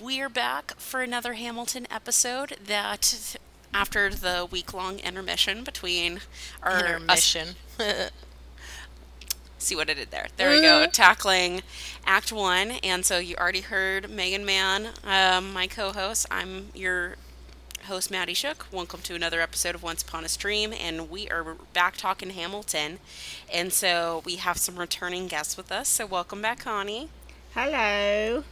we're back for another Hamilton episode that after the week long intermission between our intermission. see what I did there. There we go. Tackling Act One, and so you already heard Megan Mann, um, my co-host. I'm your host, Maddie Shook. Welcome to another episode of Once Upon a Stream, and we are back talking Hamilton, and so we have some returning guests with us. So welcome back, Connie. Hello.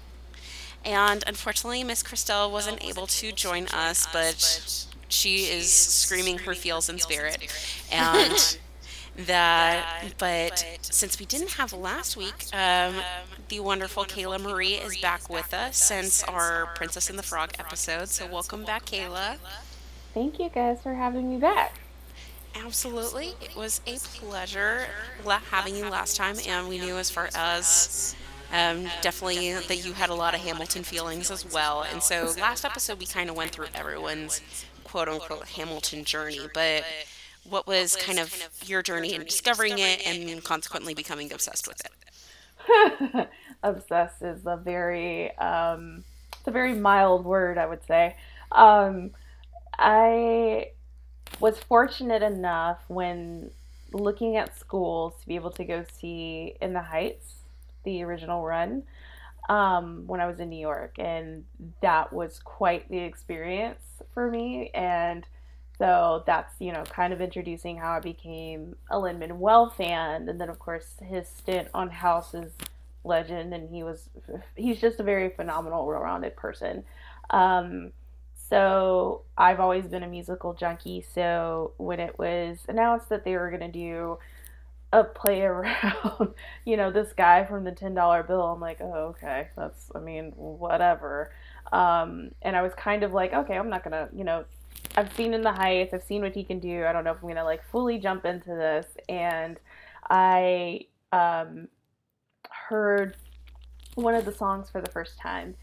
And unfortunately, Miss Christelle wasn't able to join us, but she is screaming her feels in spirit. And that, but since we didn't have last week, um, the wonderful Kayla Marie is back with us since our Princess and the Frog episode. So welcome back, Kayla. Thank you guys for having me back. Absolutely. It was a pleasure having you last time, and we knew as far as um, definitely that you had a lot of Hamilton feelings as well. And so last episode, we kind of went through everyone's quote unquote Hamilton journey, but what was kind of your journey in discovering it and consequently becoming obsessed with it? obsessed is a very um, it's a very mild word, I would say. Um, I was fortunate enough when looking at schools to be able to go see In the Heights, the original run, um, when I was in New York, and that was quite the experience for me. And so that's you know kind of introducing how I became a Lin Manuel fan, and then of course his stint on House is legend, and he was he's just a very phenomenal, well-rounded person. Um, so I've always been a musical junkie. So when it was announced that they were going to do a play around, you know, this guy from the ten dollar bill, I'm like, oh okay, that's I mean whatever. Um, and I was kind of like, okay, I'm not gonna, you know, I've seen in the heights, I've seen what he can do. I don't know if I'm gonna like fully jump into this. And I um, heard one of the songs for the first time,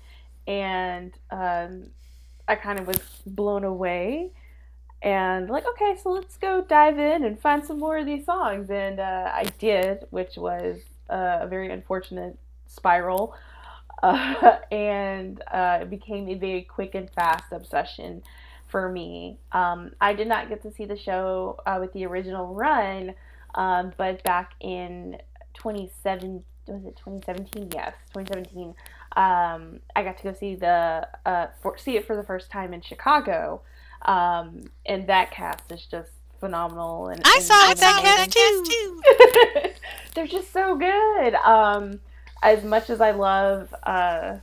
and um, I kind of was blown away and like okay so let's go dive in and find some more of these songs. And uh, i did which was uh, a very unfortunate spiral. Uh, and uh, it became a very quick and fast obsession for me. Um, i did not get to see the show uh, with the original run um, but back in 27 was it 2017 yes 2017 um, I got to go see the uh, for, see it for the first time in Chicago, um, and that cast is just phenomenal. And I and, saw and that cast too. They're just so good. Um, as much as I love, uh,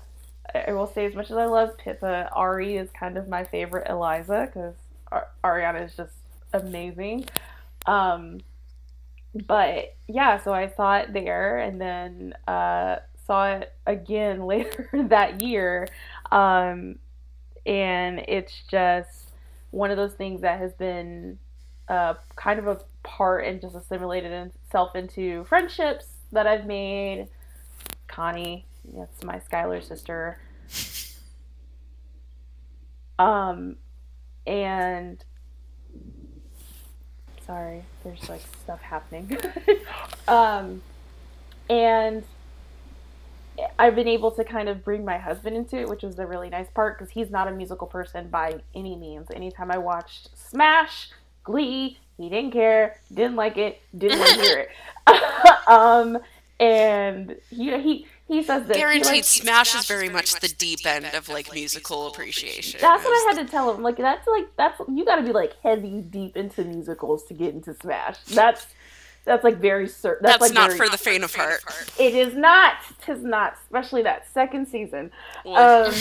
I will say, as much as I love Pippa, Ari is kind of my favorite Eliza because Ar- Ariana is just amazing. Um, but yeah, so I saw it there, and then uh, saw it again later that year. Um, and it's just one of those things that has been uh, kind of a part and just assimilated itself into friendships that I've made. Connie, that's my Schuyler sister. Um, and sorry, there's like stuff happening. um, and I've been able to kind of bring my husband into it, which was the really nice part because he's not a musical person by any means. Anytime I watched Smash, Glee, he didn't care, didn't like it, didn't want to hear it. um, and he he he says that guaranteed like, Smash is very much the deep end of like musical appreciation. That's what I had to tell him. Like that's like that's you got to be like heavy deep into musicals to get into Smash. That's that's like very certain. That's, that's like not for the faint of heart. It is not. Tis not, especially that second season. Um,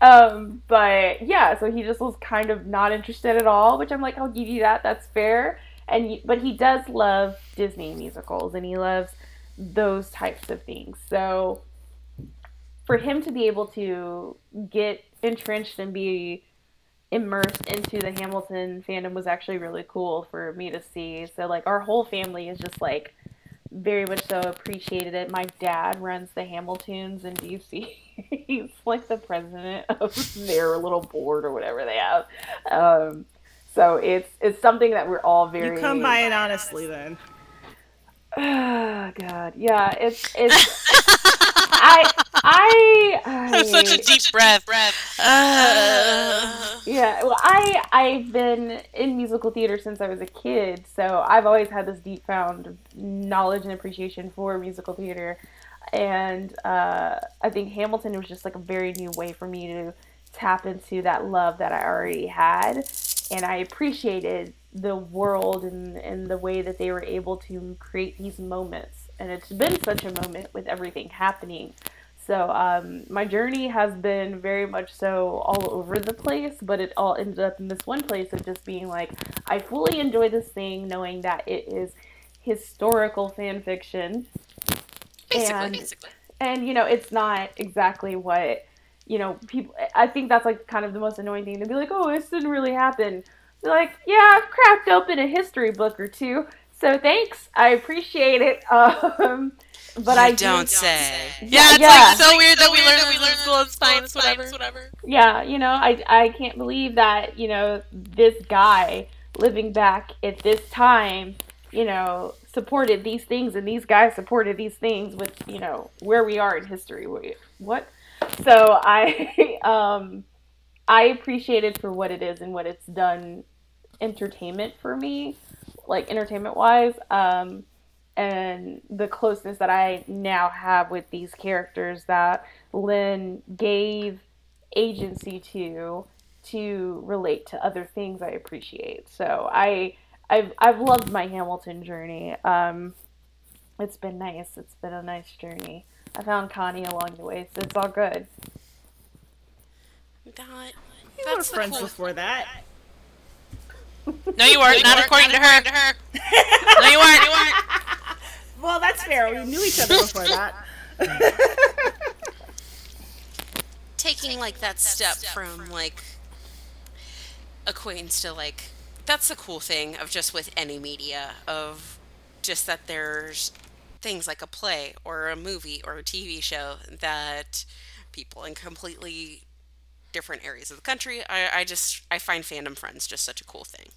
um, but yeah, so he just was kind of not interested at all, which I'm like, I'll give you that. That's fair. And but he does love Disney musicals, and he loves those types of things. So for him to be able to get entrenched and be immersed into the Hamilton fandom was actually really cool for me to see. So like our whole family is just like very much so appreciated it. My dad runs the Hamiltons in DC. He's like the president of their little board or whatever they have. Um, so it's it's something that we're all very. You come by it honestly, then. Oh God, yeah, it's it's. I I was such a deep breath. Uh, Yeah, well, I I've been in musical theater since I was a kid, so I've always had this deep found knowledge and appreciation for musical theater, and uh, I think Hamilton was just like a very new way for me to tap into that love that I already had, and I appreciated the world and and the way that they were able to create these moments, and it's been such a moment with everything happening. So um, my journey has been very much so all over the place, but it all ended up in this one place of just being like, I fully enjoy this thing, knowing that it is historical fan fiction, Basically, and basically. and you know it's not exactly what you know people. I think that's like kind of the most annoying thing. They'd be like, oh, this didn't really happen. They're like, yeah, I've cracked open a history book or two, so thanks, I appreciate it. Um, but You I do- don't say. yeah, it's Yeah. like so weird that we learned that we learned school of science, whatever. yeah, you know, I I can't believe that you know this guy living back at this time, you know, supported these things and these guys supported these things with you know where we are in history. What? So I um I appreciate it for what it is and what it's done entertainment for me, like entertainment wise. Um and the closeness that I now have with these characters that Lin gave agency to to relate to other things I appreciate. So I I've I've loved my Hamilton journey. Um, it's been nice. It's been a nice journey. I found Connie along the way, so it's all good. That, We were that's friends cool. before that. No, you weren't. Not according to her. No, you weren't. You weren't. Well, that's fair. We knew each other before that. taking like that step from like acquaintance to like that's the cool thing of just with any media of just that there's things like a play or a movie or a TV show that people in completely different areas of the country. I, I just I find fandom friends just such a cool thing.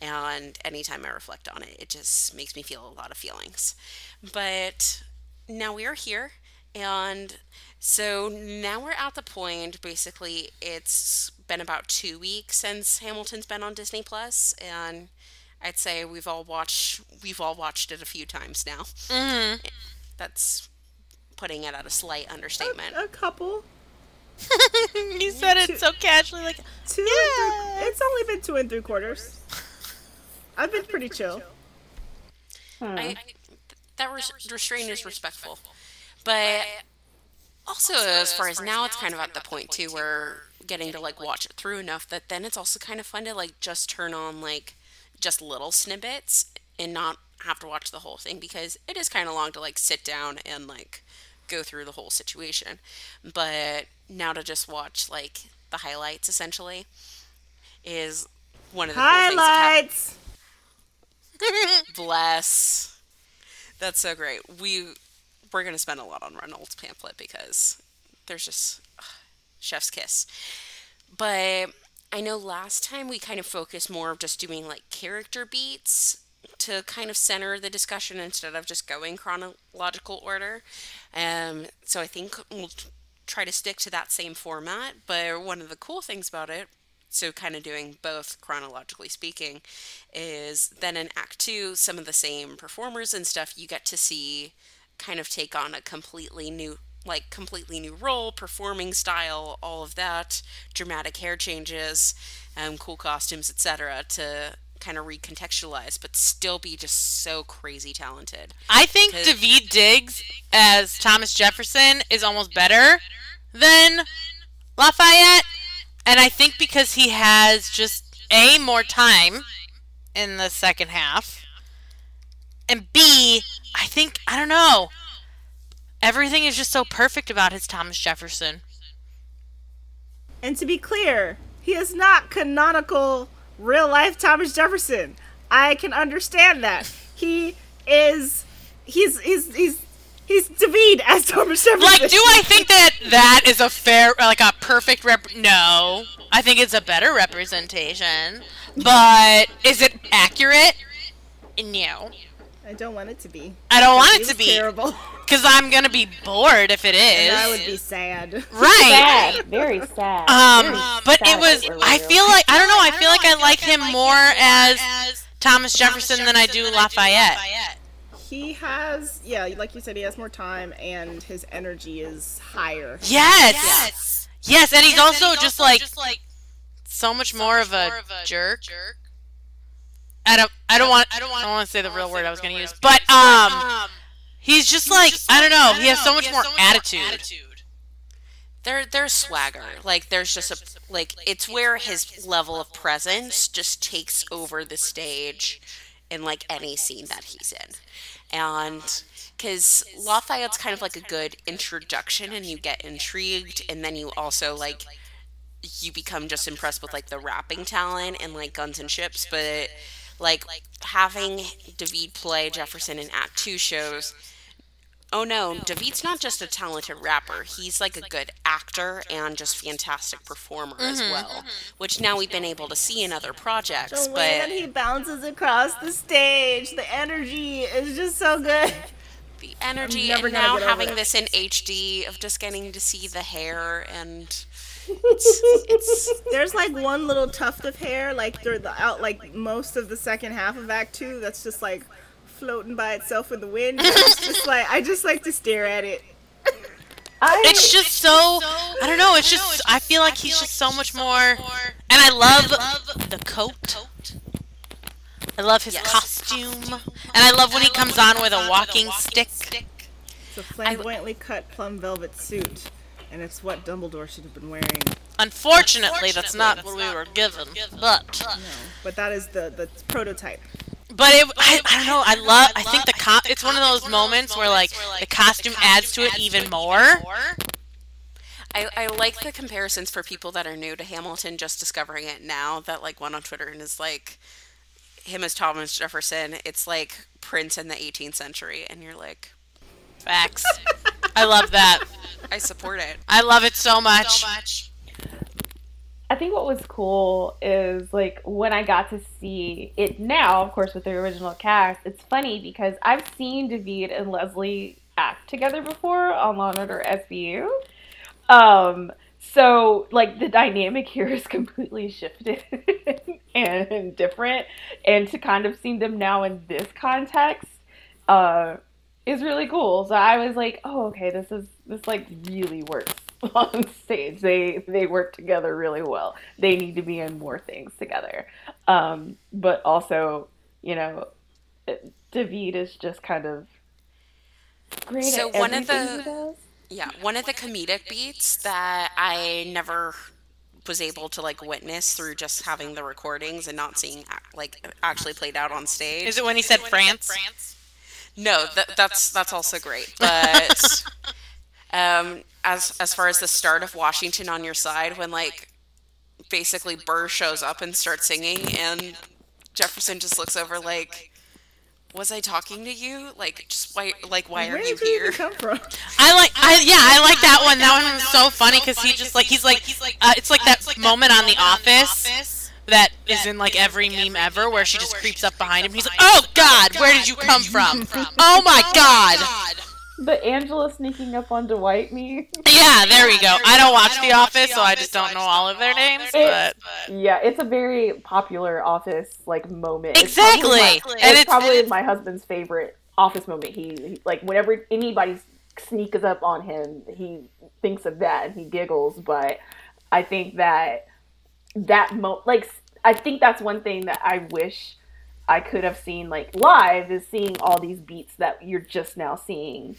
And anytime I reflect on it it just makes me feel a lot of feelings. But now we are here and so now we're at the point basically it's been about two weeks since hamilton's been on disney plus and i'd say we've all watched we've all watched it a few times now. Mm-hmm. that's putting it at a slight understatement. A couple. you said it so casually, like Two and three. It's only been two and three quarters. I've been pretty chill. Hmm. I, that res- restraint is respectful but also as far as now it's kind of at the point too where getting to like watch it through enough that then it's also kind of fun to like just turn on like just little snippets and not have to watch the whole thing because it is kind of long to like sit down and like go through the whole situation but now to just watch like the highlights essentially is one of the cool Highlights. Bless. That's so great. We we're gonna spend a lot on Reynolds pamphlet because there's just ugh, chef's kiss. But I know last time we kind of focused more of just doing like character beats to kind of center the discussion instead of just going chronological order. Um, so I think we'll try to stick to that same format. But one of the cool things about it so kind of doing both chronologically speaking is then in act two some of the same performers and stuff you get to see kind of take on a completely new like completely new role performing style all of that dramatic hair changes um, cool costumes etc to kind of recontextualize but still be just so crazy talented I think Daveed Diggs as Thomas Jefferson is almost better than Lafayette, and I think because he has just a more time in the second half, and b I think I don't know. Everything is just so perfect about his Thomas Jefferson. And to be clear, he is not canonical real life Thomas Jefferson. I can understand that. He is he's he's he's he's Daveed as Thomas Jefferson. Like, do I think that that is a fair, like a perfect rep? No, I think it's a better representation. But is it accurate? No. Don't want it to be. I don't want He it to be terrible. because I'm gonna be bored if it is. and I would be sad. right. Sad, very sad. Um, Very but sad it was. that I feel like I don't know. I feel like I like him more as Thomas Jefferson than I do Lafayette. He has, yeah, like you said, he has more time and his energy is higher. Yes. Yes, Yes, and he's also just like so much more of a jerk jerk. I don't. I don't want. I don't want to say the real word I was going to use, but um, he's just like I don't know. He has so much more attitude. There, there's swagger. Like there's just a like it's where his level of presence just takes over the stage in like any scene that he's in, and because Lafayette's kind of like a good introduction, and you get intrigued, and then you also like you become just impressed with like the rapping talent and like Guns and Ships, but like having Daveed play Jefferson in Act Two shows. Oh no, Daveed's not just a talented rapper. He's like a good actor and just fantastic performer as mm-hmm. well, which now we've been able to see in other projects. The way But that he bounces across the stage, the energy is just so good. the energy and now having it. this in HD of just getting to see the hair and it's it's There's like one little tuft of hair, like through the out, like most of the second half of Act Two, that's just like floating by itself in the wind. It's just like I just like to stare at it. I, It's just so. I don't know. It's just. I feel like he's just so much more. And I love the coat. I love his costume, and I love when he comes on with a walking stick. It's a flamboyantly cut plum velvet suit, and it's what Dumbledore should have been wearing. Unfortunately, that's not what we were given. But no, But that is the the prototype. But it, I, I don't know. I love. I think the co- It's one of those moments where like the costume adds to it even more. I, I like the comparisons for people that are new to Hamilton just discovering it now that like went on Twitter and is like him as Thomas Jefferson, it's like Prince in the 18th century and you're like Facts. I love that. I support it. I love it so much. I think what was cool is like when I got to see it now, of course, with the original cast. It's funny because I've seen Daveed and Leslie act together before on Law and Order SVU. Um, so like the dynamic here is completely shifted and different, and to kind of see them now in this context, uh, is really cool. So I was like, oh, okay, this is this like really works on stage. They they work together really well. They need to be in more things together. Um, but also, you know, Daveed is just kind of great So at one of the- Yeah, one of the comedic beats that I never was able to like witness through just having the recordings and not seeing like actually played out on stage. Is it when he said France? No, that, that's that's also great. But um, as as far as the start of Washington on your side, when like basically Burr shows up and starts singing, and Jefferson just looks over like, "Was I talking to you? Like, just why? Like, why are Where you did you here?" even come from? I like. I yeah. I like that one. That one was so funny because he just like he's like. Uh, it's like that moment on The Office that is in like every meme ever where she just creeps up behind him. He's like, "Oh God, where did you come from? Oh my oh, God." The Angela sneaking up on Dwight me. Yeah, there we go. I don't watch The Office, so I just don't know all of their names. But Yeah, it's a very popular office like moment. It's Exactly. probably my- And it's, it's- probably and my husband's favorite office moment. He, he like whenever anybody sneaks up on him, he thinks of that and he giggles. But I think that that mo like I think that's one thing that I wish I could have seen like live is seeing all these beats that you're just now seeing.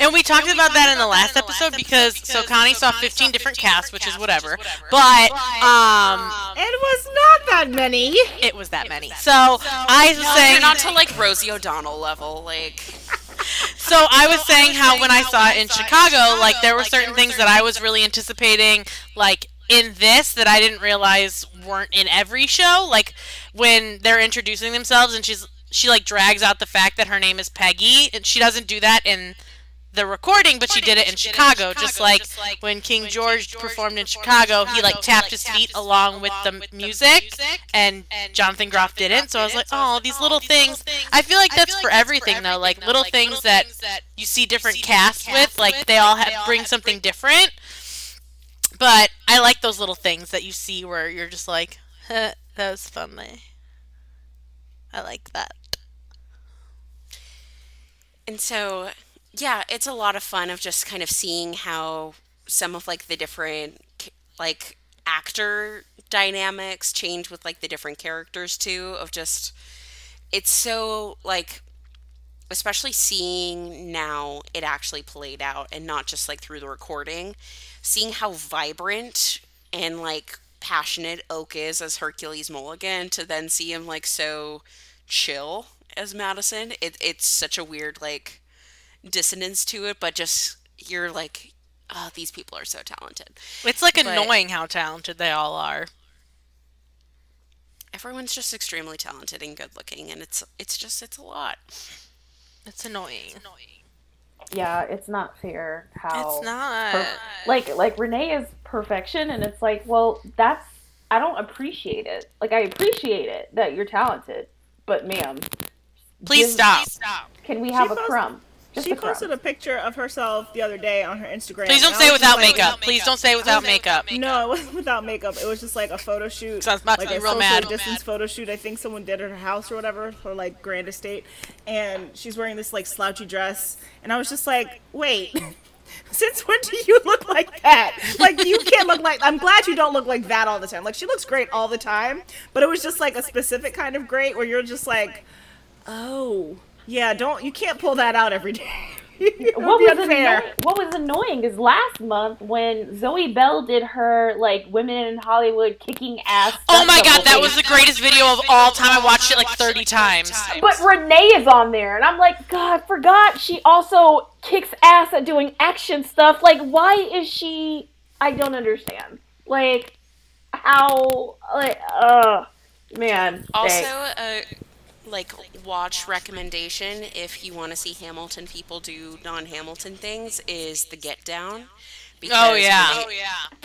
And we talked about that in the last episode because so Connie saw 15 different casts, which is whatever. But um, It was not that many. it was that many. So I was saying, not to like Rosie O'Donnell level, like. so I was saying how when I saw it in Chicago, like there were certain things that I was really anticipating, like in this that I didn't realize weren't in every show. Like when they're introducing themselves and she's she like drags out the fact that her name is Peggy, and she doesn't do that in the recording, but she did it in Chicago, just like when King George performed in Chicago, he like tapped his feet along with the music, and Jonathan Groff didn't. So I was like, oh, these little things. I feel like that's for everything though, like little things that you see different casts with, like they all have, bring something different. But I like those little things that you see where you're just like, that was funny. I like that. And so, yeah, it's a lot of fun of just kind of seeing how some of like the different like actor dynamics change with like the different characters too of just it's so like especially seeing now it actually played out and not just like through the recording seeing how vibrant and like passionate oak is as hercules mulligan to then see him like so chill as madison it, it's such a weird like dissonance to it but just you're like oh these people are so talented It's like But- annoying how talented they all are. everyone's just extremely talented and good looking and it's it's just it's a lot It's annoying. Yeah, it's not fair how It's not. per- like like Renee is perfection, and it's like, well, that's I don't appreciate it. Like I appreciate it that you're talented, but ma'am, Please give- stop. Can we have a post- crumb? Just She a crumb. posted a picture of herself the other day on her Instagram. Please don't say was without just like- makeup. Please don't say without makeup. No, it wasn't without makeup. It was just like a photo shoot. So I was about to like a real socially mad. distance photo shoot. I think someone did at her house or whatever, her like grand estate. And she's wearing this like slouchy dress. And I was just like, wait. Since when do you look like that? Like you can't look like. I'm glad you don't look like that all the time. Like she looks great all the time, but it was just like a specific kind of great where you're just like, oh yeah, don't you can't pull that out every day. What was annoying, what was annoying is last month when Zoe Bell did her like women in Hollywood kicking ass. Oh my god, that was the greatest video of all time. I watched it like 30 times. But Renee is on there, and I'm like, God, forgot she also kicks ass at doing action stuff. Like, why is she? I don't understand. Like, how? Like, uh, man. Also, thanks. a like watch recommendation if you want to see Hamilton people do non-Hamilton things is The Get Down. Oh yeah. Renee, oh yeah.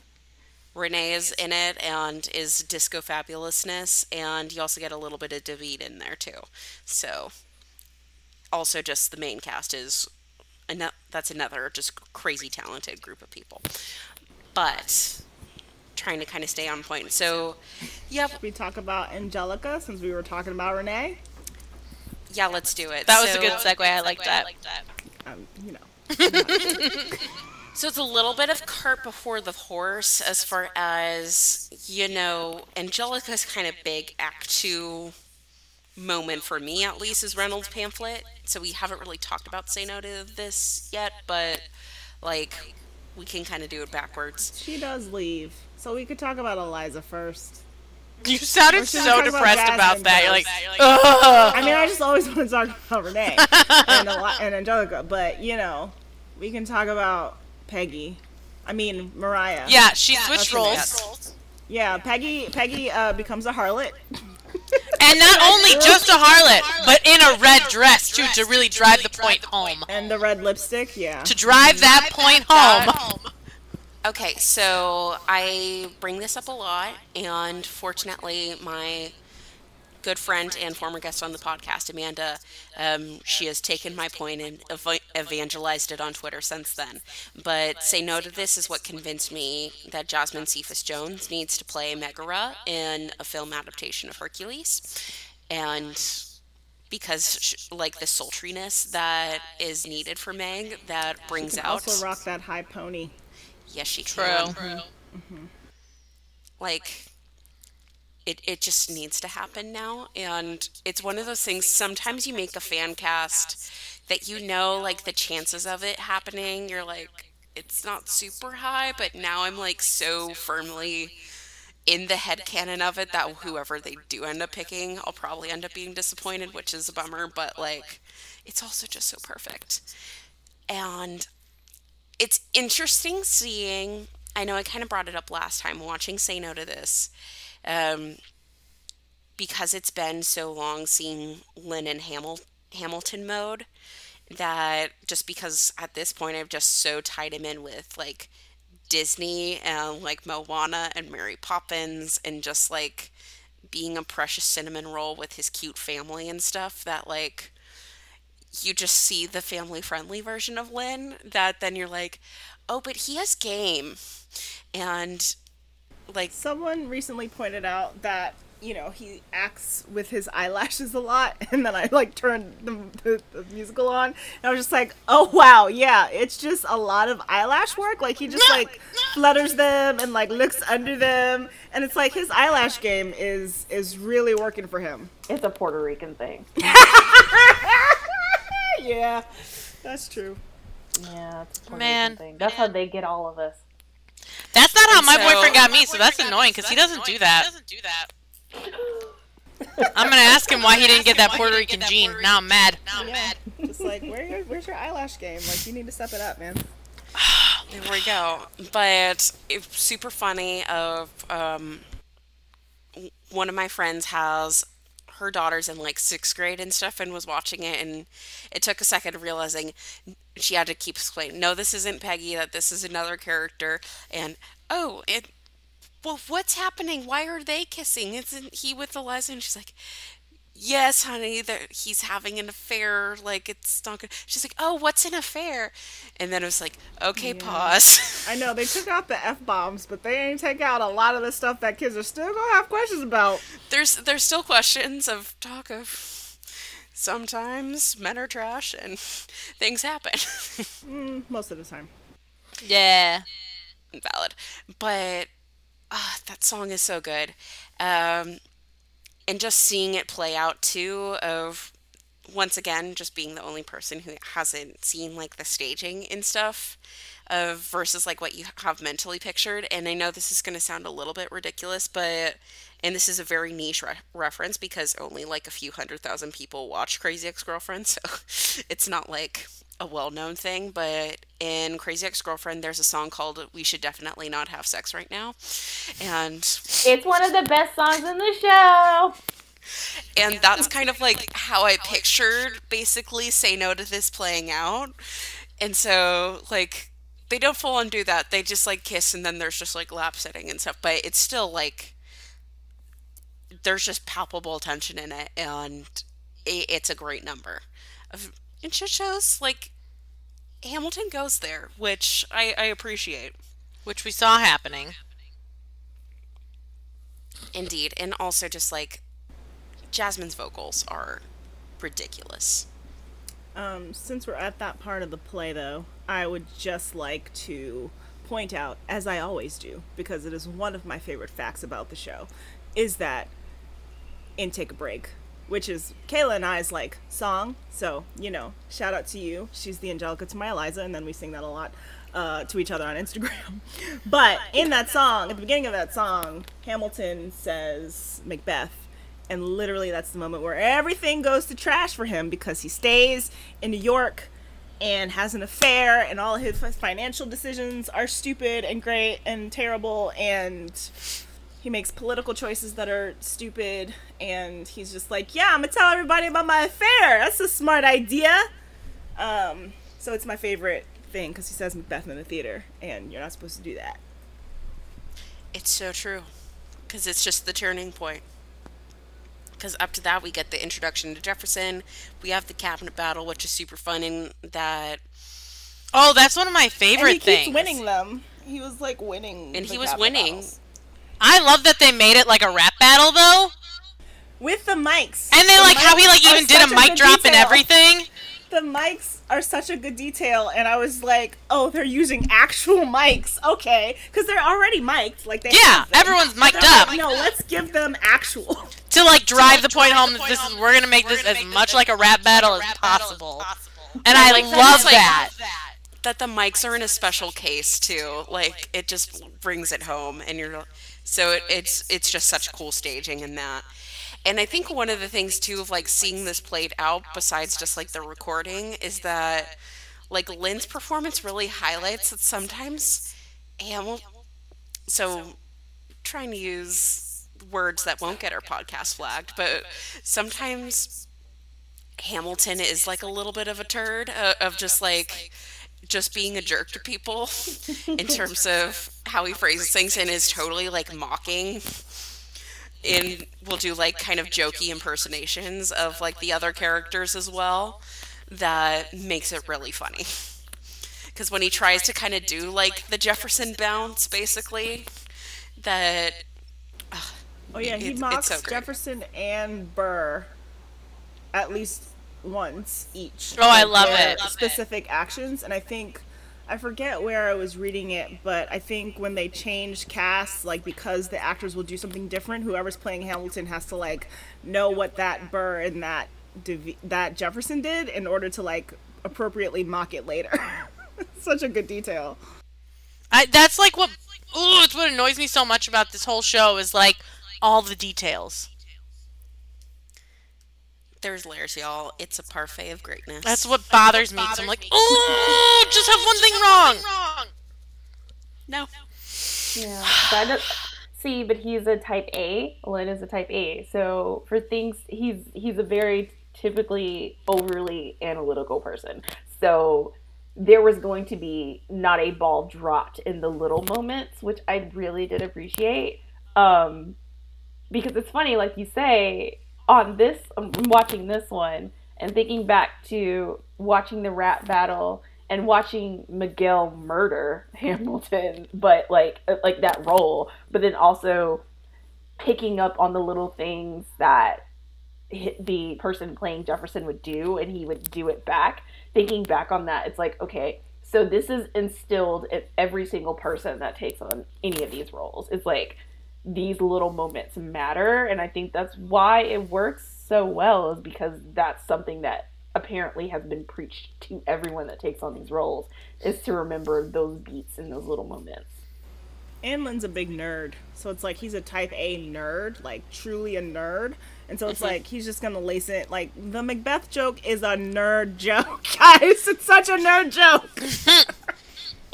Renee is in it and is disco fabulousness, and you also get a little bit of Daveed in there too. So, also just the main cast is, ano- that's another just crazy talented group of people. But trying to kind of stay on point. So, yeah, we talk about Angelica since we were talking about Renee. Yeah, let's do it. That was So- a good segue. I like that. Um, you know, So it's a little bit of cart before the horse as far as, you know, Angelica's kind of big act two moment for me at least is Reynolds pamphlet. So we haven't really talked about say no to this yet, but like we can kind of do it backwards. she does leave, so we could talk about Eliza first. You sounded Or should we so talk about depressed Jasmine about that. You're like, ugh. I mean, I just always want to talk about Renee and, Eli- and Angelica, but you know, we can talk about Peggy. I mean, Maria. Yeah, she switched that's roles. Yeah, Peggy. Peggy uh, becomes a harlot. And not only just a harlot, but in a red dress too, to really drive the point home. And the red lipstick, yeah. To drive that point home. Okay, so I bring this up a lot, and fortunately, my good friend and former guest on the podcast, Amanda, um, she has taken my point and ev- evangelized it on Twitter since then. But Say No to This is what convinced me that Jasmine Cephas Jones needs to play Megara in a film adaptation of Hercules. And because, sh- like, the sultriness that is needed for Meg, that brings out. also rock that high pony. Yes, she True. can. Mm-hmm. Mm-hmm. Like, it, it just needs to happen now. And it's one of those things, sometimes you make a fan cast that you know, like, the chances of it happening, you're like, it's not super high, but now I'm, like, so firmly in the head canon of it that whoever they do end up picking, I'll probably end up being disappointed, which is a bummer, but, like, it's also just so perfect. And it's interesting seeing i know i kind of brought it up last time watching say no to this um, because it's been so long seeing Lin in Hamil- hamilton mode that just because at this point I've just so tied him in with like Disney and like Moana and Mary Poppins and just like being a precious cinnamon roll with his cute family and stuff that like you just see the family friendly version of Lin that then you're like, oh, but he has game. And like, Someone recently pointed out that you know he acts with his eyelashes a lot, and then I like turned the, the, the musical on, and I was just like, oh wow, yeah, it's just a lot of eyelash work. Like he just like flutters them and like looks under them, and it's like his eyelash game is is really working for him. It's a Puerto Rican thing. Yeah, that's true. Yeah, it's Man. Thing. That's how they get all of us. That's not how my so- boyfriend got me, so that's annoying because he doesn't do that. I'm gonna ask him why he didn't get that Puerto Rican gene. Now I'm mad. Yeah. Just like where your, where's your eyelash game? Like you need to step it up, man. there we go. But it's super funny. Of um, one of my friends has her daughter's in like sixth grade and stuff, and was watching it, and it took a second realizing she had to keep explaining, no, this isn't Peggy. That this is another character, and oh, it. Well, what's happening? Why are they kissing? Isn't he with Eliza? And she's like, Yes, honey, that he's having an affair. Like it's not good. She's like, "Oh, what's an affair?" And then it was like, "Okay, pause." I know they took out the f bombs, but they ain't take out a lot of the stuff that kids are still gonna have questions about. there's there's still questions of talk of sometimes men are trash and things happen. Mm, most of the time. Yeah. Valid, but ah, that song is so good, um, and just seeing it play out too. Of once again, just being the only person who hasn't seen like the staging and stuff of versus like what you have mentally pictured. And I know this is going to sound a little bit ridiculous, but and this is a very niche re- reference because only like a few hundred thousand people watch Crazy Ex-Girlfriend, so it's not like a well-known thing, but in Crazy Ex-Girlfriend there's a song called We Should Definitely Not Have Sex Right Now. And It's one of the best songs in the show. and that's kind of like how I pictured basically say no to this playing out. And so like they don't full on do that. They just like kiss and then there's just like lap sitting and stuff, but it's still like there's just palpable tension in it and it's a great number. Of- It shows like Hamilton goes there, which I, I appreciate. Which we saw happening. Indeed. And also just like Jasmine's vocals are ridiculous. Um, since we're at that part of the play, though, I would just like to point out, as I always do, because it is one of my favorite facts about the show, is that in Take a Break, which is Kayla and I's like song. So, you know, shout out to you. She's the Angelica to my Eliza, and then we sing that a lot uh, to each other on Instagram. but in that song, at the beginning of that song, Hamilton says Macbeth. And literally, that's the moment where everything goes to trash for him because he stays in New York and has an affair, and all his financial decisions are stupid and great and terrible, and he makes political choices that are stupid, and he's just like, "Yeah, I'm gonna tell everybody about my affair. That's a smart idea." Um, so it's my favorite thing because he says Macbeth in the theater, and you're not supposed to do that. It's so true. Because it's just the turning point. Because up to that, we get the introduction to Jefferson. We have the cabinet battle, which is super fun, and that. Oh, that's one of my And favorite he things. keeps winning them. He was like winning, And the he was winning. battles. I love that they made it like a rap battle though. with the mics. And then The like how he like even did a mic good drop and everything. the mics are such a good detail and i was like oh they're using actual mics okay because they're already mic'd like they Yeah, everyone's But mic'd up. like, no let's give them actual To like drive the point home that this is we're gonna make this as much like a rap battle as possible. And I like love it's, that. That the mics are in a special case too. Like it just brings it home, and you're so it, it's it's just such cool staging in that. And I think one of the things too of like seeing this played out, besides just like the recording, is that like Lin's performance really highlights that sometimes Hamil So trying to use words that won't get our podcast flagged, but sometimes Hamilton is like a little bit of a turd uh, of just like just being a jerk to people in terms of how he phrases things and is totally like mocking and will do like kind of jokey impersonations of like the other characters as well that makes it really funny because when he tries to kind of do like the jefferson bounce basically that Oh yeah, he It's- it's mocks so. Jefferson and Burr at least once each. Oh, I love it. Specific actions, and I think I forget where I was reading it, but I think when they changed casts, like because the actors will do something different, whoever's playing Hamilton has to like know what that Burr and that Dev- that Jefferson did in order to like appropriately mock it later. Such a good detail. I, that's like what. Ooh, it's what annoys me so much about this whole show is like all the details. There's layers y'all it's a parfait of greatness That's what bothers me. 'cause I'm like, oh, just have one thing wrong. no Yeah. So I don't, see, but he's a type A. Lin is a type A. So for things, he's he's a very typically overly analytical person. So there was going to be not a ball dropped in the little moments, which I really did appreciate. Um, because it's funny, like you say, on this, I'm watching this one and thinking back to watching the rap battle and watching Miguel murder Hamilton, but like uh, like that role, but then also picking up on the little things that the person playing Jefferson would do, and he would do it back. Thinking back on that, it's like okay, so this is instilled in every single person that takes on any of these roles. It's like these little moments matter, and I think that's why it works so well, is because that's something that apparently has been preached to everyone that takes on these roles is to remember those beats and those little moments. And Lin's a big nerd, so it's like he's a type A nerd, like truly a nerd. And so it's mm-hmm. like he's just gonna lace it. Like the Macbeth joke is a nerd joke, guys. It's such a nerd joke.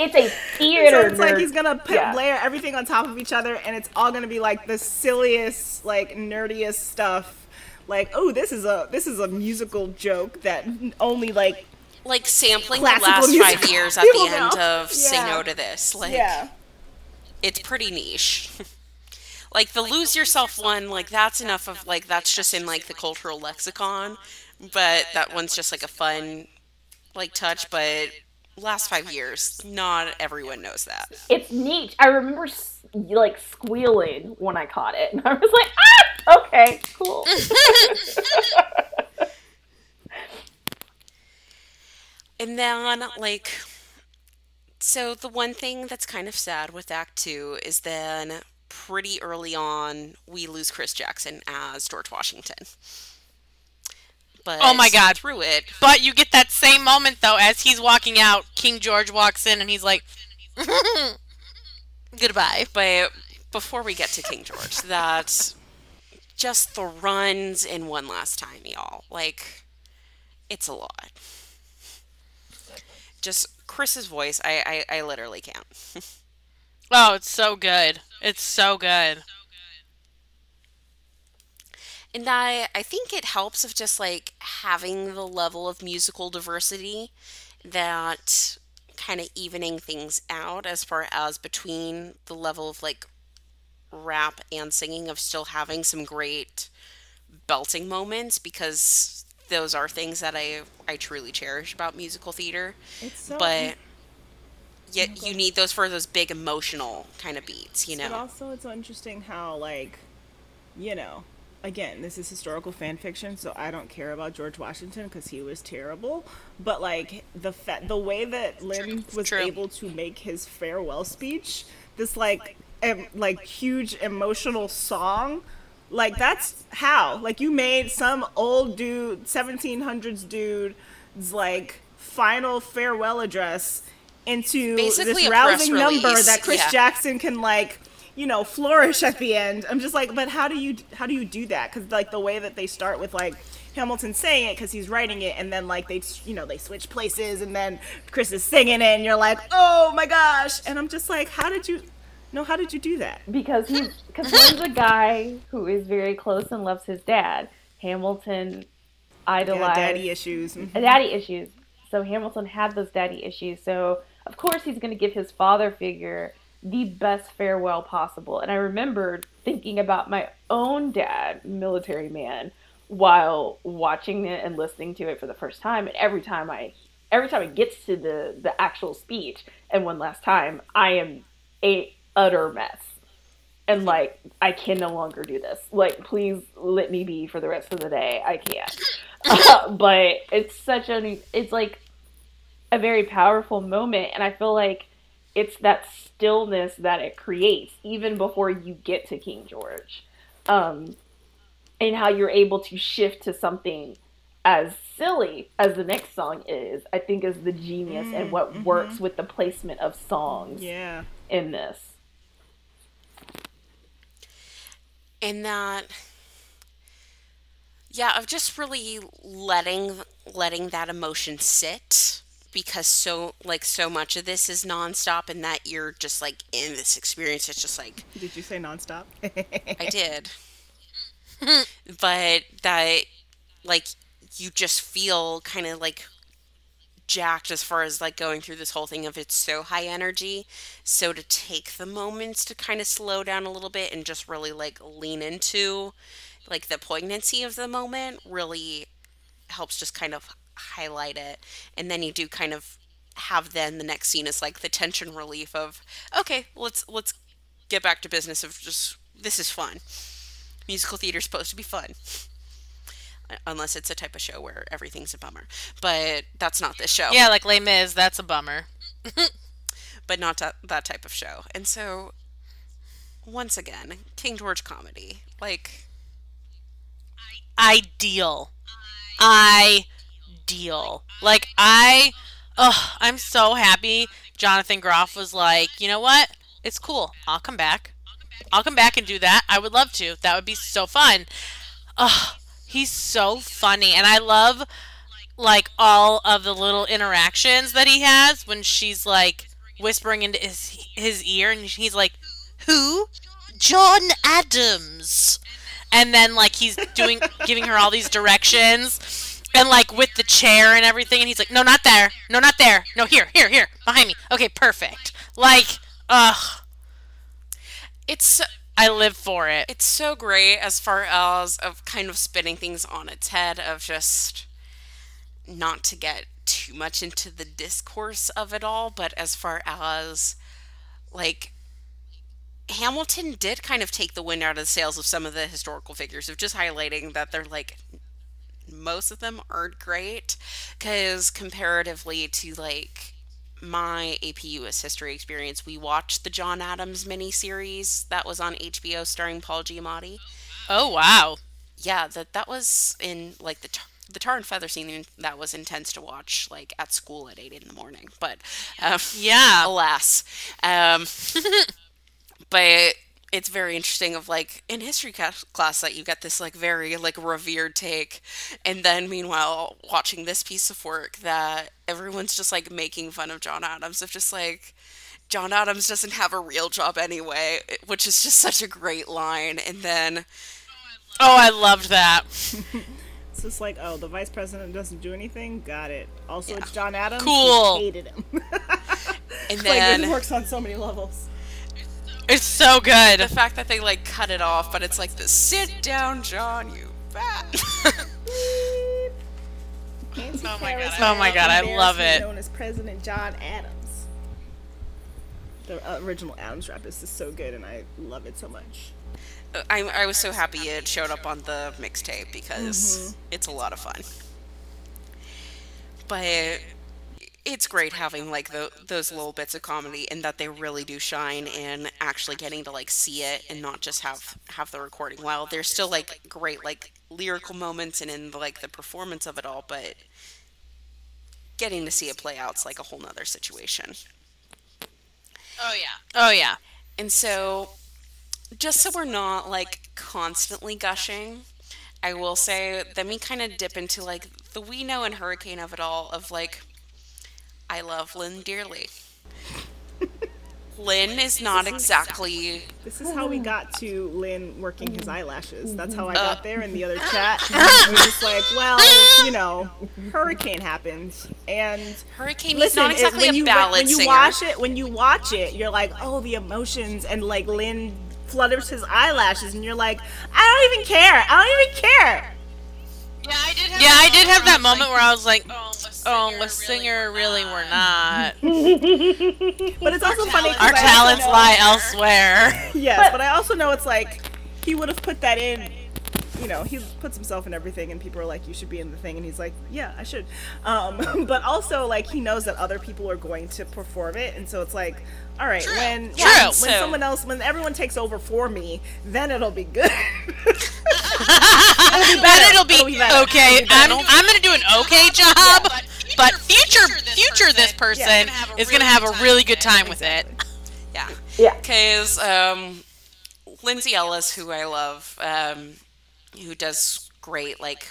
It's a theater. So theater. it's like he's gonna put, Yeah. layer everything on top of each other, and it's all gonna be like the silliest, like nerdiest stuff. Like, oh, this is a this is a musical joke that only like like sampling the last music five years at the end know. of say no to this like yeah. it's pretty niche like the lose yourself one like that's enough of like that's just in like the cultural lexicon but that one's just like a fun like touch but last five years not everyone knows that It's neat. I remember like squealing when I caught it, and I was like, ah, okay, cool. And then, like, so the one thing that's kind of sad with Act Two is then pretty early on we lose Chris Jackson as George Washington. But Oh my God. through it, But you get that same moment though as he's walking out. King George walks in and he's like, "Goodbye." but before we get to King George, that just the runs in one last time, y'all. Like, it's a lot. Just Chris's voice, I, I, I literally can't. Oh, it's so good. It's so good. And I, I think it helps of just like having the level of musical diversity that kind of evening things out as far as between the level of like rap and singing of still having some great belting moments because those are things that I I truly cherish about musical theater. So But yet you need those for those big emotional kind of beats, you know. But also, it's so interesting how, like, you know, again, this is historical fan fiction, so I don't care about George Washington because he was terrible. But like the fa- the way that Lin was True. able to make his farewell speech, this like em- like huge emotional song. Like that's how. Like you made some old dude, 1700s dude's like final farewell address into Basically this rousing number that Chris yeah. Jackson can like you know flourish at the end i'm just like but how do you how do you do that because like the way that they start with like hamilton saying it because he's writing it and then like they you know they switch places and then chris is singing it and you're like oh my gosh and i'm just like how did you no how did you do that because he's because Lin's a guy who is very close and loves his dad. Hamilton, idolized Yeah, daddy issues. Mhm. daddy issues. So Hamilton had those daddy issues. So of course he's going to give his father figure the best farewell possible. And I remembered thinking about my own dad, military man, while watching it and listening to it for the first time. And every time I every time it gets to the the actual speech and one last time, I am a utter mess. And like I can no longer do this. Like please let me be for the rest of the day. I can't. Uh, but it's such an it's like a very powerful moment and I feel like it's that stillness that it creates even before you get to King George. Um and how you're able to shift to something as silly as the next song is, I think is the genius and what works with the placement of songs Yeah. in this. and that yeah of just really letting letting that emotion sit because so like so much of this is nonstop and that you're just like in this experience it's just like Did you say nonstop? i did but that like you just feel kind of like jacked as far as like going through this whole thing of it's so high energy so to take the moments to kind of slow down a little bit and just really like lean into like the poignancy of the moment really helps just kind of highlight it and then you do kind of have then the next scene is like the tension relief of okay let's let's get back to business of just this is fun musical theater's supposed to be fun unless it's a type of show where everything's a bummer but that's not this show Yeah, like Les Mis, that's a bummer. but not that, that type of show and so once again king george comedy like Ideal. Ideal. Like I oh, I'm so happy Jonathan Groff was like, you know what? It's cool. I'll come back. I'll come back and do that. I would love to. That would be so fun. Oh, he's so funny. And I love like all of the little interactions that he has when she's like whispering into his his ear and he's like, "Who? John Adams." And then like he's doing giving her all these directions and like with the chair and everything and he's like, "No, not there. No, not there. No, here, here, here. Behind me. Okay, perfect." Like, ugh, it's I live for it. it's so great as far as of kind of spinning things on its head of just not to get too much into the discourse of it all but as far as like Hamilton did kind of take the wind out of the sails of some of the historical figures of just highlighting that they're like most of them aren't great because comparatively to like my AP US history experience, we watched the John Adams miniseries that was on HBO starring Paul Giamatti. Oh wow. Yeah, that that was in like the tar, the tar and feather scene that was intense to watch like at school at eight in the morning. But um, Yeah. alas, um, but it's very interesting of like in history class that you get this like very like revered take and then meanwhile watching this piece of work that everyone's just like making fun of john adams of just like john adams doesn't have a real job anyway which is just such a great line and then Oh, I loved that. It's just like, oh, the vice president doesn't do anything. Got it. Also, Yeah. it's John Adams. Cool. He hated him. and like then it works on so many levels. It's so good. the fact that they like cut it off but it's like the sit down john you bat oh my God, I- Oh my God, I love it. Known as President John Adams. The original Adams rap is just so good, and I love it so much. I, I was so happy it showed up on the mixtape because mm-hmm. it's a lot of fun. But it's great having like the, those little bits of comedy and that they really do shine in actually getting to like see it and not just have have the recording. While there's still like great like lyrical moments and in like the performance of it all, but getting to see it play out's like a whole nother situation. Oh yeah. Oh yeah. And so, just so we're not like constantly gushing, I will say then we kind of dip into like the we know and hurricane of it all of like, I love Lin dearly. Lin is not exactly. This is how we got to Lin working his eyelashes. That's how I got Uh. there in the other chat. We're just like, well, you know, hurricane happened, and Hurricane is listen, not it- exactly when a you ballad when you singer. watch it, when you watch it, you're like, oh, the emotions, and like Lin flutters his eyelashes, and you're like, I don't even care. I don't even care. Yeah, I did have Yeah, I that did have that moment like, where I was like, oh, the oh, the singer singer really we're were not. But it's also funny. 'cause Our I also talents lie elsewhere. Yes, But- but, I also know it's like he would have put that in. You know, he puts himself in everything, and people are like, "You should be in the thing," and he's like, "Yeah, I should." Um, but also, like, he knows that other people are going to perform it, and so it's like, "All right, when Yeah, when, when so- someone else, when everyone takes over for me, then it'll be good." then it'll be, It'll be better. okay. It'll be I'm. I'm gonna do an okay job, but future future this person is gonna have a really good time with it. Yeah. Yeah. Because um, Lindsay Ellis, who I love, um, who does great like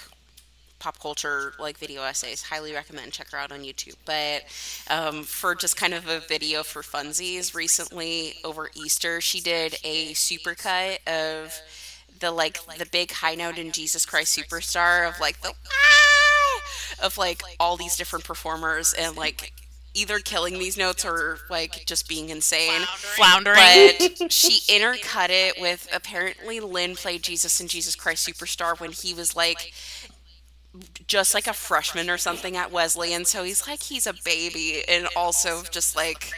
pop culture like video essays, highly recommend check her out on YouTube. But um, for just kind of a video for funsies, recently over Easter, she did a supercut of the like the big high note in Jesus Christ Superstar of like the "Ah!" of like all these different performers and like either killing these notes or like just being insane. Floundering. But she intercut it with apparently Lin played Jesus in Jesus Christ Superstar when he was like just like a freshman or something at Wesley, and so he's like he's a baby and also just like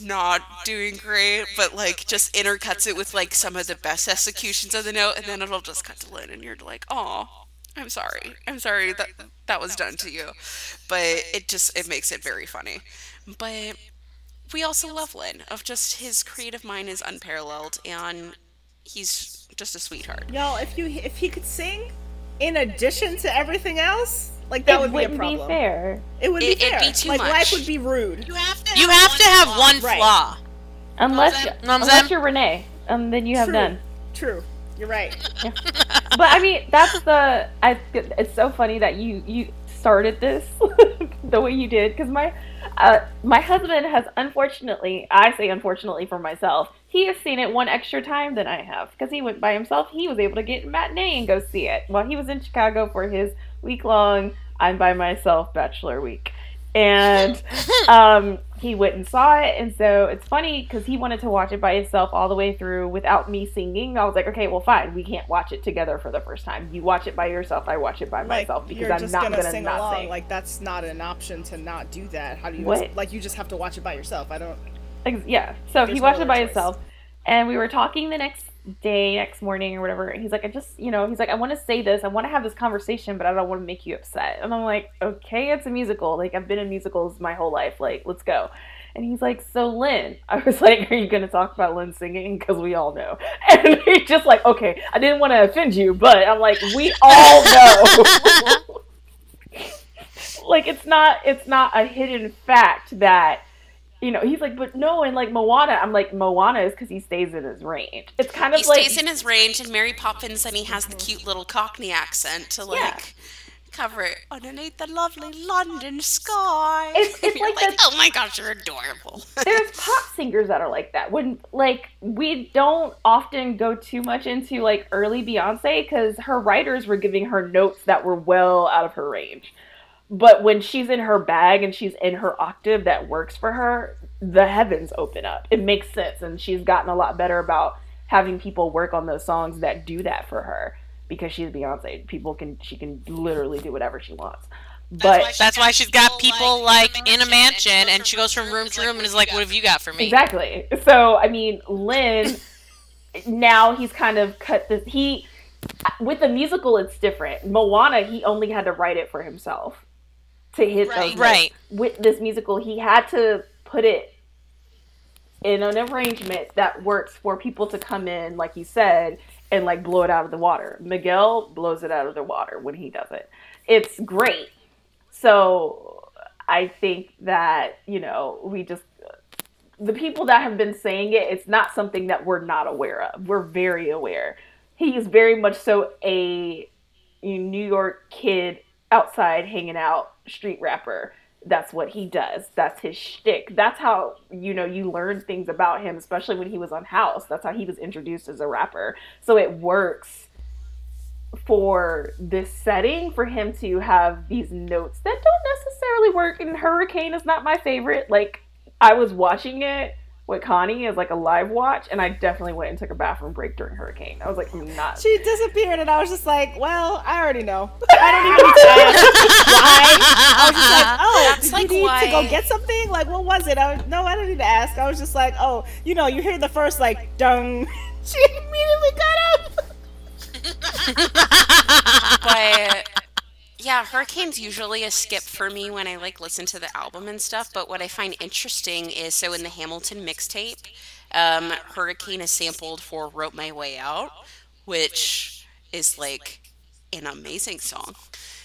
not doing great, but like just intercuts it with like some of the best executions of the note, and then it'll just cut to Lin, and you're like, oh, I'm sorry, I'm sorry that that was done to you, but it just it makes it very funny, but we also love Lin of just his creative mind is unparalleled, and he's just a sweetheart. Y'all, if you if he could sing, in addition to everything else, like that it would be a wouldn't be, problem. fair. It would be It- it'd be too like much. life would be rude. You have to. You have to have one Right. flaw. Unless, unless you're Renee, and then you have True. none. True. You're right. But I mean, that's the. I. It's so funny that you you started this the way you did because my uh, my husband has unfortunately, I say unfortunately for myself, he has seen it one extra time than I have because he went by himself. He was able to get matinee and go see it while he was in Chicago for his week long I'm by myself bachelor week. And um, he went and saw it, and so it's funny because he wanted to watch it by himself all the way through without me singing. I was like, okay, well, fine, we can't watch it together for the first time. You watch it by yourself, I watch it by Like myself because I'm just not gonna, gonna, sing not along. sing. Like that's not an option to not do that. How do you What? like? You just have to watch it by yourself. I don't. Yeah. So he watched no it by choice. himself, and we were talking the next day, next morning or whatever. And he's like, I just, you know, he's like, I want to say this, I want to have this conversation, but I don't want to make you upset. And I'm like, okay, it's a musical. Like I've been in musicals my whole life. Like let's go. And he's like, so Lin, I was like, are you gonna talk about Lin singing? Because we all know. And he's just like, okay, I didn't want to offend you, but I'm like, we all know. like it's not, it's not a hidden fact that you know, he's like, but no, and like Moana, I'm like, Moana is because he stays in his range. It's kind of He like stays in his range, and Mary Poppins, and he has the cute little Cockney accent to like Yeah. cover it underneath the lovely London sky. It's- it's You're like oh my gosh, you're adorable. there's pop singers that are like that. When like we don't often go too much into like early Beyonce because her writers were giving her notes that were well out of her range. But when she's in her bag and she's in her octave that works for her, the heavens open up. It makes sense, and she's gotten a lot better about having people work on those songs that do that for her because she's Beyonce. People can she can literally do whatever she wants. But That's why she's got people like in a mansion, and she goes from room to room and is like, "What have you got for me?" Exactly. So I mean, Lin. now he's kind of cut this. He with the musical, it's different. Moana, he only had to write it for himself to hit those Right. notes. Right. With this musical, he had to put it in an arrangement that works for people to come in, like you said, and like blow it out of the water. Miguel blows it out of the water when he does it. It's great. So I think that, you know, we just the people that have been saying it, it's not something that we're not aware of. We're very aware. He is very much so a New York kid outside hanging out street rapper that's what he does. That's his shtick. That's how you know you learn things about him, especially when he was on House. That's how he was introduced as a rapper. So it works for this setting for him to have these notes that don't necessarily work. And Hurricane is not my favorite. Like I was watching it with Connie as like a live watch, and I definitely went and took a bathroom break during Hurricane. I was like, I'm not. She disappeared, and I was just like, "Well, I already know. I don't even need to ask why." I was just like, "Oh, That's did like you need to go get something? Like, what was it?" I was, no, I didn't need to ask. I was just like, "Oh, you know, you hear the first like dung." She immediately got up. but yeah, Hurricane's usually a skip for me when I like listen to the album and stuff. But what I find interesting is so in the Hamilton mixtape, um, Hurricane is sampled for "Wrote My Way Out," which is like an amazing song.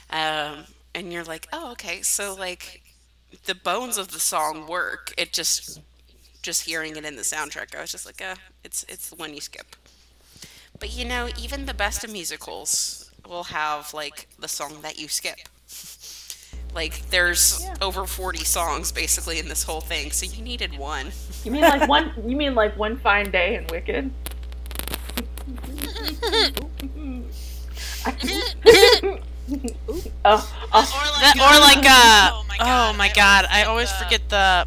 Um, and you're like, oh, okay, so like the bones of the song work. It just just hearing it in the soundtrack, I was just like, uh, it's it's the one you skip. But you know, even the best of musicals will have like the song that you skip. Like there's over 40 songs basically in this whole thing, so you needed one. You mean like one? You mean like one fine day in Wicked? oh, oh, That, or like uh oh my god, I always forget the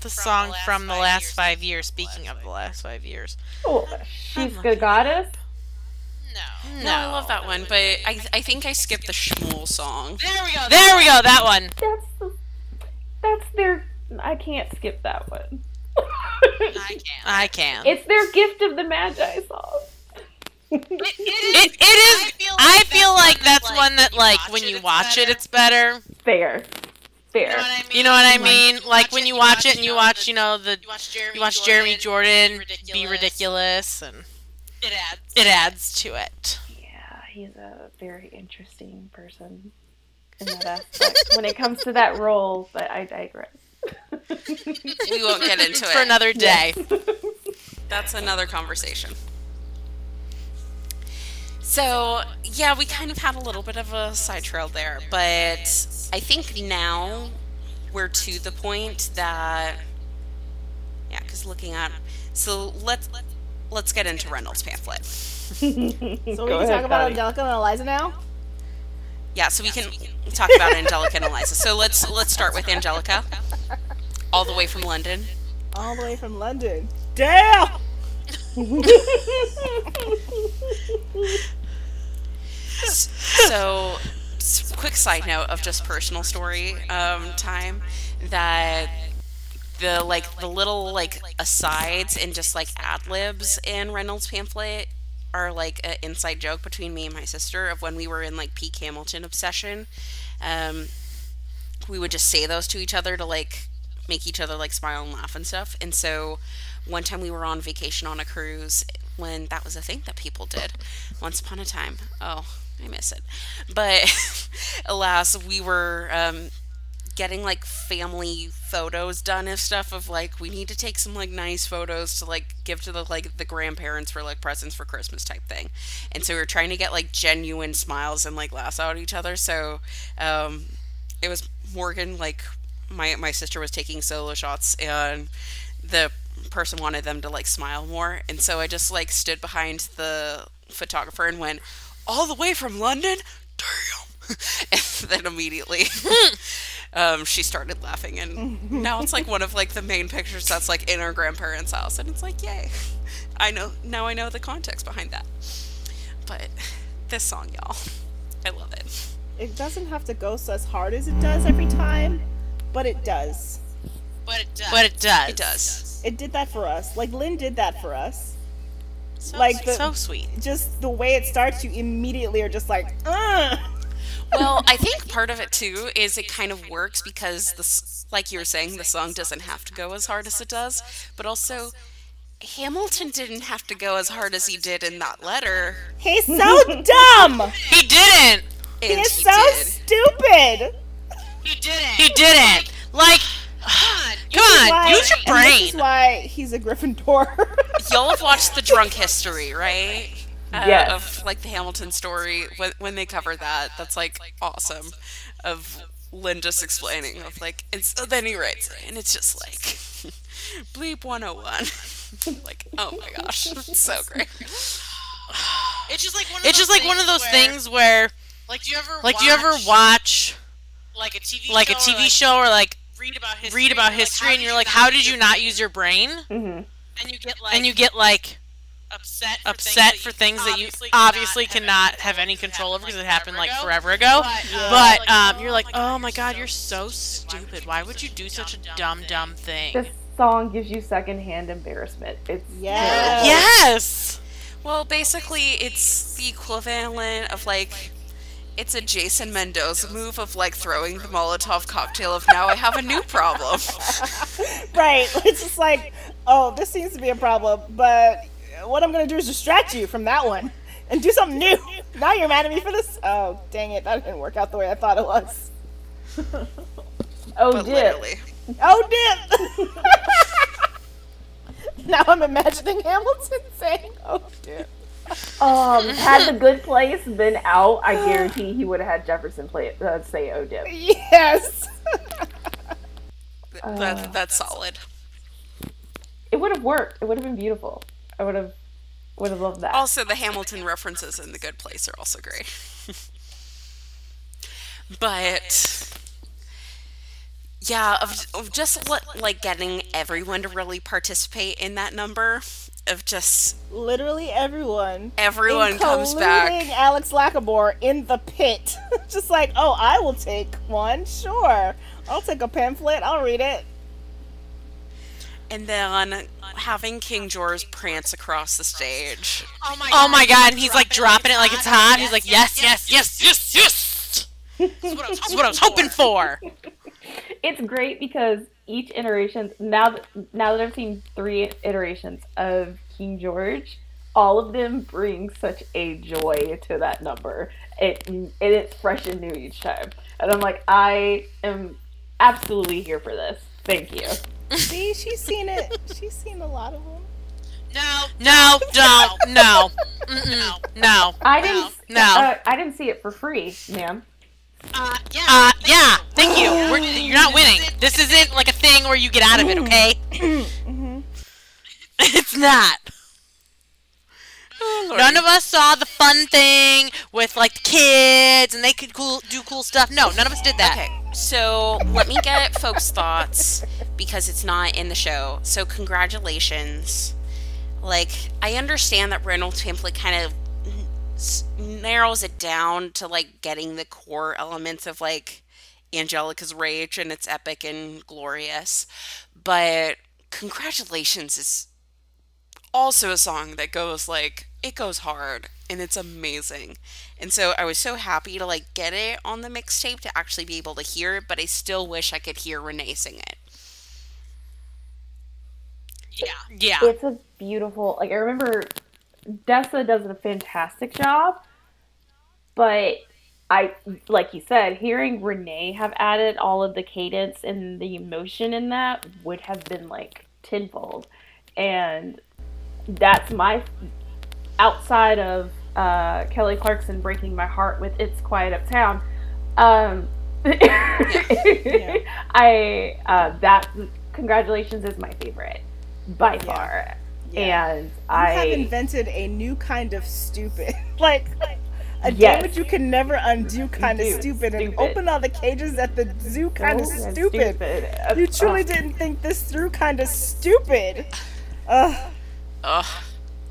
the song from the last five years. Speaking of the last five years, oh, she's the goddess. No, No, I love that one, but I I think I skipped the Schmuel song. There we go. There we go. That one. That's the, that's their. I can't skip that one. I can. I can. It's their gift of the Magi song. It, it is. I feel like that's one that like when you watch it, it's better. Fair, fair. You know what I mean? Like when you watch it and you watch, you know, the you watch Jeremy Jordan be ridiculous, and It adds. it adds to it. Yeah, he's a very interesting person in that aspect. when it comes to that role, but I digress. We won't get into it For another day. That's another conversation. So, yeah, we kind of had a little bit of a side trail there, but I think now we're to the point that yeah, cuz looking at so let's let's get into Reynolds pamphlet. So we Go can ahead, talk about Angelica and Eliza now. Yeah, so we can talk about Angelica and Eliza. So let's let's start with Angelica. All the way from London. All the way from London. Damn. So, s- quick side note of just personal story um, time that the like the little like asides and just like ad libs in Reynolds pamphlet are like an inside joke between me and my sister of when we were in like peak Hamilton obsession. Um, we would just say those to each other to like make each other like smile and laugh and stuff. And so one time we were on vacation on a cruise when that was a thing that people did once upon a time. Oh, I miss it. But alas, we were um, getting like family photos done and stuff of like we need to take some like nice photos to like give to the like the grandparents for like presents for Christmas type thing. And so we were trying to get like genuine smiles and like laughs out at each other. So um it was Morgan like my my sister was taking solo shots and the person wanted them to like smile more and so I just like stood behind the photographer and went all the way from London damn and then immediately um, she started laughing and now it's like one of like the main pictures that's like in our grandparents house and it's like yay I know now I know the context behind that but this song y'all I love it It doesn't have to go so as hard as it does every time, but it does. But it does. But it does. it does It did that for us. Like Lin did that for us. So, Like the- so sweet. Just the way it starts, you immediately are just like, Ugh! Well, I think part of it too is it kind of works because this, like you were saying, the song doesn't have to go as hard as it does, but also Hamilton didn't have to go as hard as he did in that letter. He's so dumb. He didn't. And He is he so did. stupid. He didn't. He didn't. Like, God. come on, Why- use your and This is why he's a Gryffindor. Y'all have watched the Drunk History, right? Uh, Yes. Of like the Hamilton story when when they cover that. That's like awesome. Of Lin just explaining of like, and so then he writes it, and it's just like, bleep 101. like, oh my gosh, it's so great. It's just like one of It's those just like one of those where- things where, Like, do you ever like, do you ever watch like a TV like a show or, TV like, show or like read about history? read about and you're like, history how and did you're like, not how use did you your not brain? use your brain? hmm And you get like And you get like upset for upset things for that things that you obviously obviously cannot cannot have any control over because it happened like forever forever ago. But, But um, you're like, oh my god, you're so stupid. Why would you do such a dumb, dumb thing? This song gives you secondhand embarrassment. It's Yes. Yes. Well, basically, it's the equivalent of like, it's a Jason Mendoza move of like throwing the Molotov cocktail of now I have a new problem. Right. It's just like, oh, this seems to be a problem, but what I'm gonna do is distract you from that one and do something new. Now you're mad at me for this? Oh, dang it, that didn't work out the way I thought it was. oh But dip. literally. Oh, dip! now I'm imagining Hamilton saying, oh, dip. Um, had the good place been out, I guarantee he would have had Jefferson play it, uh, say "Oh dip." Yes! Uh. that, that's solid. It would have worked. It would have been beautiful. I would have would have loved that. Also, the Hamilton references in The Good Place are also great. but yeah, of, of just what, like getting everyone to really participate in that number, of just Literally everyone. everyone comes back. Alex Lacamoire in the pit. Just like, oh, I will take one. Sure. I'll take a pamphlet. I'll read it. And then having King George prance across the stage. Oh my god! Oh my god, and he's like dropping it like it's hot. He's like, yes, yes, yes, yes, yes. That's what I was hoping for. it's great because each iteration now that now that I've seen three iterations of King George, all of them bring such a joy to that number. It and it's fresh and new each time, and I'm like, I am absolutely here for this. Thank you. See, she's seen it. She's seen a lot of them. No, No, don't, no, Mm-mm, no. I didn't. No. Uh, I didn't see it for free, ma'am. uh, yeah. Uh, yeah, thank you. We're, you're not winning. This isn't like a thing where you get out of it, okay? it's not. None of us saw the fun thing with like the kids and they could cool, do cool stuff. No, none of us did that. Okay, so let me get folks' thoughts because it's not in the show. So congratulations. Like I understand that Reynolds pamphlet kind of narrows it down to like getting the core elements of like Angelica's rage and it's epic and glorious. But congratulations is also a song that goes like it goes hard and it's amazing. And so I was so happy to like get it on the mixtape to actually be able to hear it, but I still wish I could hear Renee sing it. Yeah. Yeah. It's a beautiful. Like I remember, Dessa does a fantastic job, but I like you said, hearing Renee have added all of the cadence and the emotion in that would have been like tenfold, and that's my outside of uh, Kelly Clarkson breaking my heart with "It's Quiet Uptown." Um, I uh, that congratulations is my favorite by far, Yeah. and You I have invented a new kind of stupid. like, a Yes. damage you can never undo kind of Dude, stupid, and stupid. open all the cages at the zoo kind of Oh, that's stupid. stupid. You truly Ugh. didn't think this through kind of stupid. Ugh. Ugh.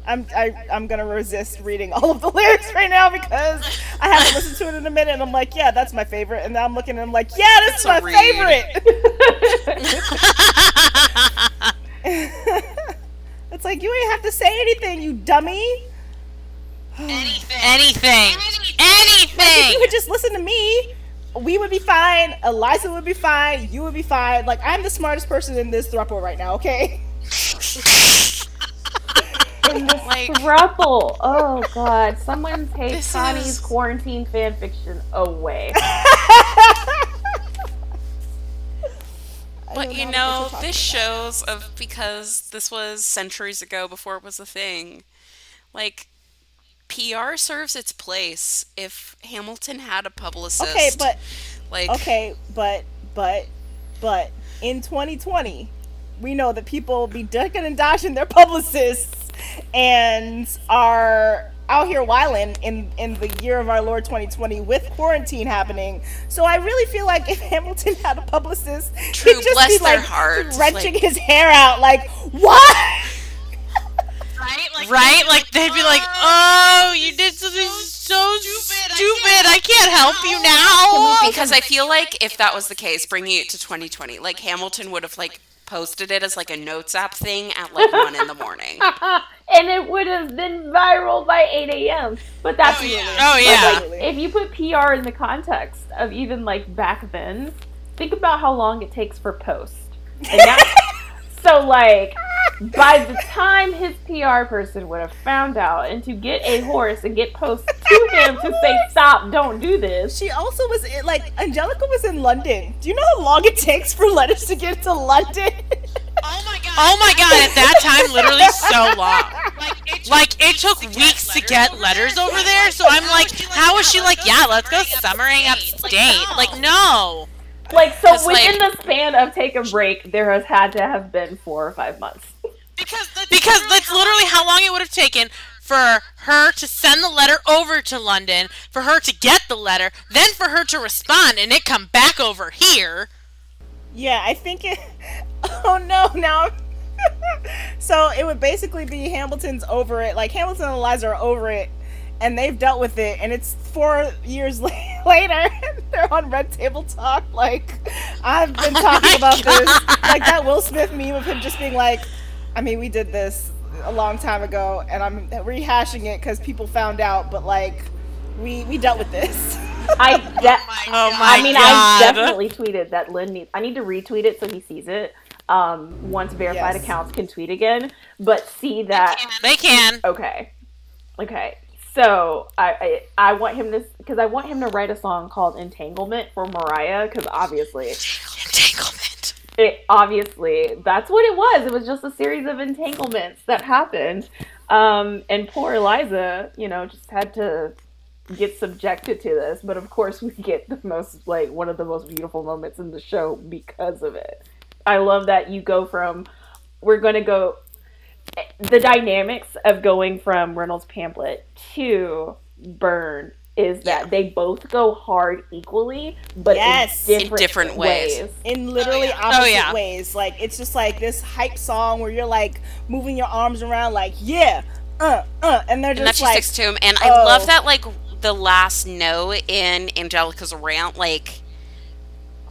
I'm I, I'm gonna resist reading all of the lyrics right now because I haven't listened to it in a minute and I'm like, yeah, that's my favorite. And now I'm looking and I'm like, yeah, this is my read. favorite. it's like you ain't have to say anything, you dummy. Anything. Anything. If Anything. you would just listen to me, we would be fine. Eliza would be fine. You would be fine. Like I'm the smartest person in this throuple right now. Okay. in this Like- thruple. Oh god, someone take This Connie's is- quarantine fan fiction away. But you know know, what you're this shows of because this was centuries ago before it was a thing. Like PR serves its place. If Hamilton had a publicist, Okay, but like okay, but but but in 2020, we know that people be ducking and dodging their publicists and are out here whiling in in the year of our Lord 2020 with quarantine happening. So I really feel like if Hamilton had a publicist, True, he'd just bless be their like hearts, wrenching like- his hair out, like what? Right? Like, Right? Like they'd be like, "Oh, oh you did something so stupid, stupid. I can't help you now." because I feel like if that was the case, bringing it to 2020, like Hamilton would have like posted it as like a notes app thing at like one in the morning. and it would have been viral by 8 a.m. But that's Oh, yeah. Oh yeah. like, if you put PR in the context of even like back then, think about how long it takes for post. And that, so like by the time his PR person would have found out and to get a horse and get post to him to say stop, don't do this. She also was in, like Angelica was in London. Do you know how long it takes for letters to get to London? Oh my god. Oh my god, at that time literally so long. Like it, Like it took weeks to get letters over there, so I'm like, how is she like, yeah, let's go summering upstate? Like no. Like so 'Cause, within like- the span of take a break, there has had to have been four or five months. because that's Because that's literally how long it would have taken for her to send the letter over to London, for her to get the letter, then for her to respond and it come back over here. Yeah, I think it. Oh no! Now, so it would basically be Hamilton's over it. Like Hamilton and Eliza are over it, and they've dealt with it. And it's four years la- later. and They're on Red Table Talk. Like I've been talking my about this. Like that Will Smith meme of him just being like, "I mean, we did this a long time ago, and I'm rehashing it because people found out, but like." We, we dealt with this. I de- Oh my I mean, god. I definitely tweeted that Lin needs. I need to retweet it so he sees it. Um, once verified Yes. accounts can tweet again, but see that. They can. Okay, okay. So I I, I want him to because I want him to write a song called "Entanglement" for Mariah because obviously Entanglement. it obviously that's what it was. It was just a series of entanglements that happened. Um, and poor Eliza, you know, just had to get subjected to this. But of course, we get the most like one of the most beautiful moments in the show because of it. I love that you go from we're going to go the dynamics of going from Reynolds pamphlet to Burn is that Yeah. they both go hard equally, but Yes. in In different, different ways. ways. in literally yeah. opposite Oh, yeah. ways. Like it's just like this hype song where you're like moving your arms around, like yeah, uh, uh, and they're and that just she like, sticks to him. And I oh. love that, like, the last note in Angelica's rant, like,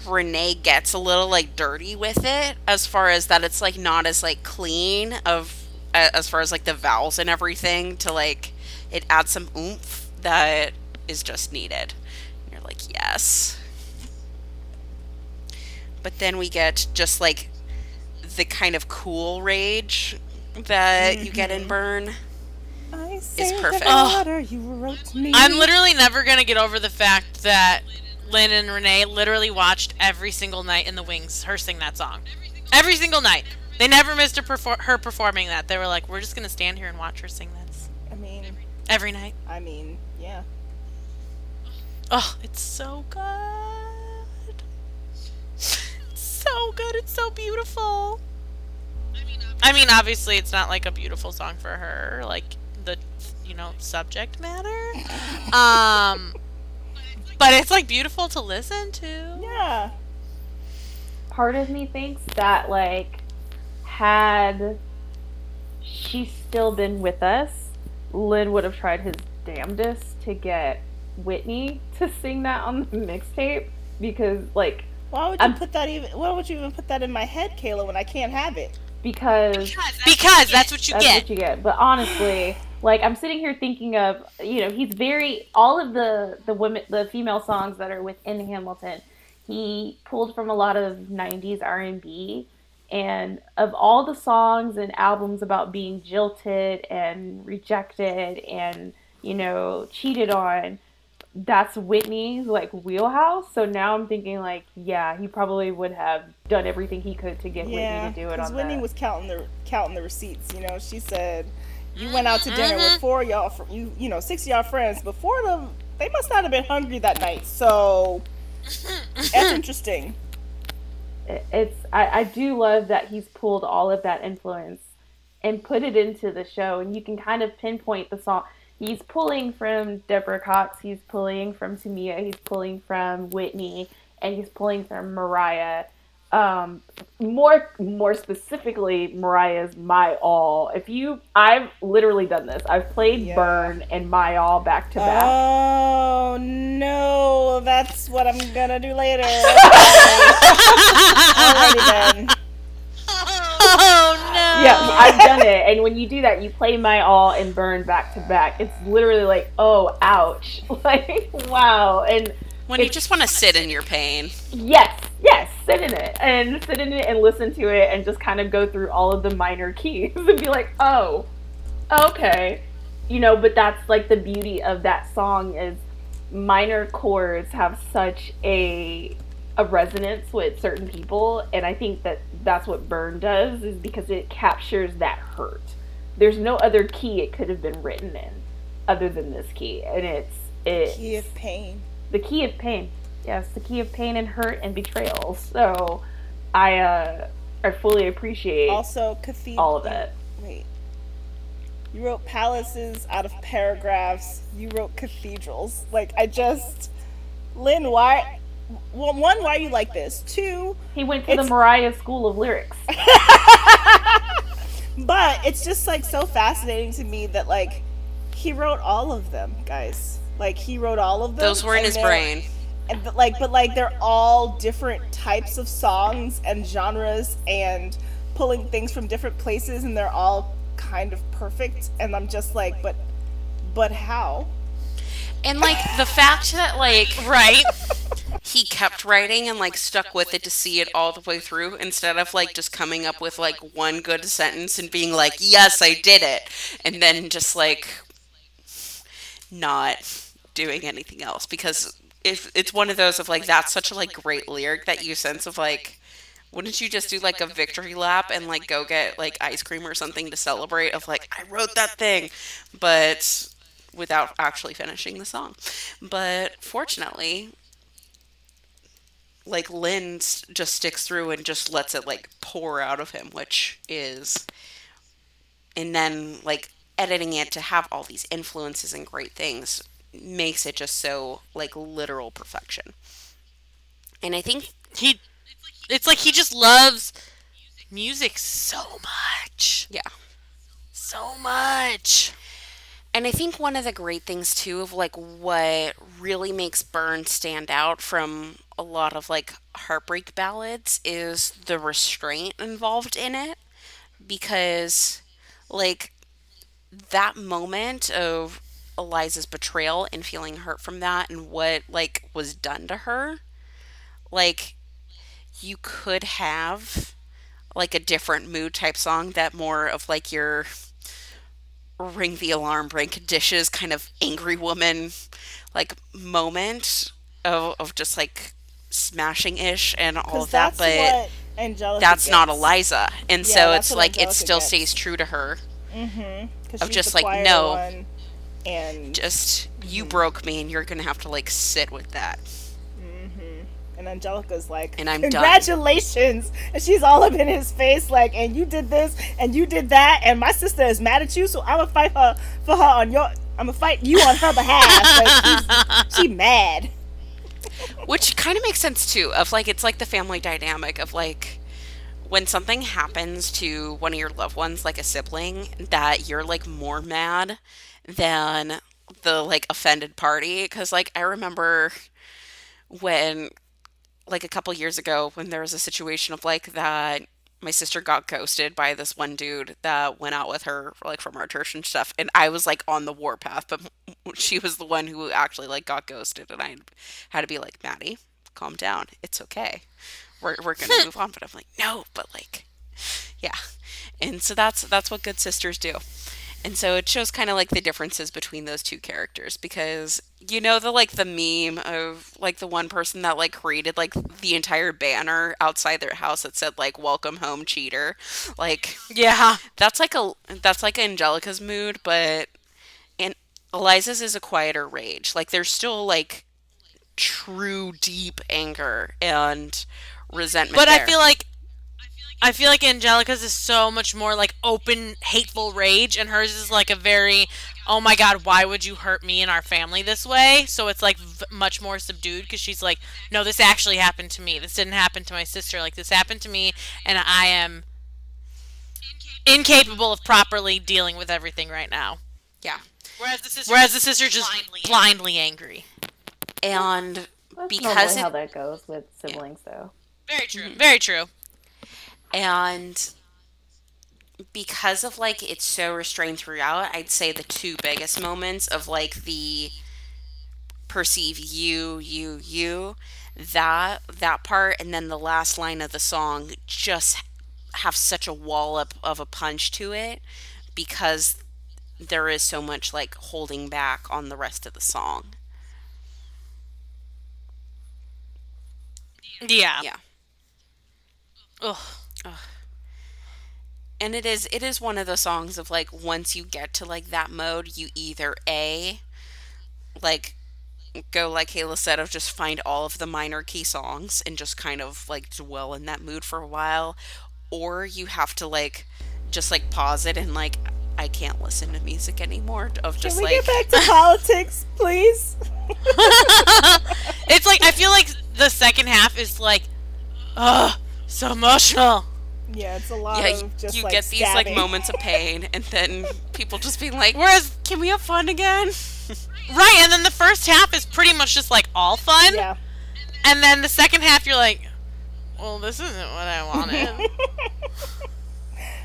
Renee gets a little, like, dirty with it, as far as that it's, like, not as, like, clean of, as far as, like, the vowels and everything, to, like, it adds some oomph that is just needed. And you're like, yes. But then we get just, like, the kind of cool rage that you get in mm-hmm. Burn. I is saved the perfect. water you wrote to me. I'm literally never gonna get over the fact that Lin and Renee literally watched every single night in the wings her sing that song. Every single night. They never missed her, perfor- her performing that. They were like, we're just gonna stand here and watch her sing this I mean, every night. I mean, yeah. Oh, it's so good. It's so good. It's so beautiful. I mean, obviously, it's not like a beautiful song for her, like the you know subject matter. Um, but it's like beautiful to listen to. Yeah. part of me thinks that like had she still been with us, Lin would have tried his damnedest to get Whitney to sing that on the mixtape because like Why would you I'm- put that even? Why would you even put that in my head, Kayla, when I can't have it? because Because that's what you that's get. what you get. But honestly, like I'm sitting here thinking of, you know, he's very all of the the women, the female songs that are within Hamilton. He pulled from a lot of '90s R&B, and of all the songs and albums about being jilted and rejected and you know cheated on, that's Whitney's like wheelhouse. So now I'm thinking like, yeah, he probably would have done everything he could to get Yeah, Whitney to do it because on Whitney that. was counting the counting the receipts. You know, she said, You went out to dinner with mm-hmm. four of y'all, fr- you you know, six of y'all friends. But four of them, they must not have been hungry that night. So mm-hmm. that's interesting. It's I, I do love that he's pulled all of that influence and put it into the show, and you can kind of pinpoint the song. He's pulling from Deborah Cox, he's pulling from Tamia, he's pulling from Whitney, and he's pulling from Mariah. Um, more more specifically, Mariah's "My All." If you, I've literally done this. I've played Yeah. "Burn" and "My All" back to back. Oh no, that's what I'm gonna do later. Alrighty then. Oh no. Yeah, I've done it. And when you do that, you play my all and burn back to back. It's literally like, oh, ouch. Like, wow. And When you just want to sit in your pain. yes, yes, sit in it and sit in it and listen to it and just kind of go through all of the minor keys and be like, oh, okay. You know, but that's like the beauty of that song is minor chords have such a a resonance with certain people and i think that that's what burn does is because it captures that hurt there's no other key it could have been written in other than this key and it's it Key of pain. The key of pain yes the key of pain and hurt and betrayal so i uh i fully appreciate Also, cathedral. all of it Wait. You wrote palaces out of paragraphs. You wrote cathedrals. Like I just, Lin, why? Well, one, why are you like this? Two, he went to the mariah school of lyrics but it's just like so fascinating to me that like he wrote all of them, guys. Like he wrote all of them. Those were in his brain. And but like, but like they're all different types of songs and genres and pulling things from different places, and they're all kind of perfect. And I'm just like, but, but how? And like the fact that like Right. he kept writing and like stuck with it to see it all the way through instead of like just coming up with like one good sentence and being like, "Yes, I did it." And then just like not doing anything else because if it's one of those of like that's such a like great lyric that you sense of like wouldn't you just do like a victory lap and like go get like ice cream or something to celebrate of like I wrote that thing but without actually finishing the song. But fortunately, like Lin just sticks through and just lets it like pour out of him, which is and then like editing it to have all these influences and great things makes it just so like literal perfection. And I think He it's like he just loves music so much. yeah. So much. And I think one of the great things too of like what really makes Burn stand out from a lot of like heartbreak ballads is the restraint involved in it because like that moment of Eliza's betrayal and feeling hurt from that and what like was done to her like you could have like a different mood type song that more of like your ring the alarm break dishes kind of angry woman like moment of, of just like smashing ish and all of that but what Angelica. that's not eliza and Yeah, so it's like it still gets. stays true to her mm-hmm, 'Cause of just like, no. one, and just you mm-hmm. broke me and you're gonna have to like sit with that mm-hmm. and Angelica's like, And I'm done. congratulations, and she's all up in his face like, and you did this and you did that, and my sister is mad at you, so I'm gonna fight her for her on your, I'm gonna fight you on her behalf. Like, she's, she mad. Which kind of makes sense too, of like it's like the family dynamic of like when something happens to one of your loved ones, like a sibling, that you're like more mad than the like offended party. Cause like I remember when like a couple years ago when there was a situation of like that my sister got ghosted by this one dude that went out with her like from our church and stuff and i was like on the warpath but she was the one who actually like got ghosted and i had to be like maddie calm down. It's okay. We're, we're gonna move on. But i'm like no but like yeah. And so that's that's what good sisters do And so it shows kind of like the differences between those two characters because you know the like the meme of like the one person that like created like the entire banner outside their house that said like welcome home cheater. Like Yeah. that's like a that's like Angelica's mood, but and Eliza's is a quieter rage. Like there's still like true deep anger and resentment. But I feel like I feel like Angelica's is so much more like open, hateful rage, and hers is like a very, oh my god, why would you hurt me and our family this way? So it's like v- much more subdued because she's like, no, this actually happened to me. This didn't happen to my sister. Like this happened to me, and I am incapable of properly dealing with everything right now. yeah. Whereas the sister, Whereas the sister just blindly blindly angry. And That's because normally how that goes with siblings, though. very true. Mm-hmm. Very true. And because of like it's so restrained throughout, I'd say the two biggest moments of like the perceive you, you, you, that that part, and then the last line of the song just have such a wallop of a punch to it because there is so much like holding back on the rest of the song. Yeah. Yeah. Ugh. And it is it is one of the songs of like once you get to like that mode you either a like go like Kayla said of just find all of the minor key songs and just kind of like dwell in that mood for a while or you have to like just like pause it and like I can't listen to music anymore of Can just we like get back to politics, please? It's like I feel like the second half is like, ugh, so emotional. Yeah, it's a lot yeah, of just you like get these like moments of pain and then people just being like Whereas, can we have fun again right, and then the first half is pretty much just like all fun, Yeah. and then the second half you're like, well, this isn't what I wanted.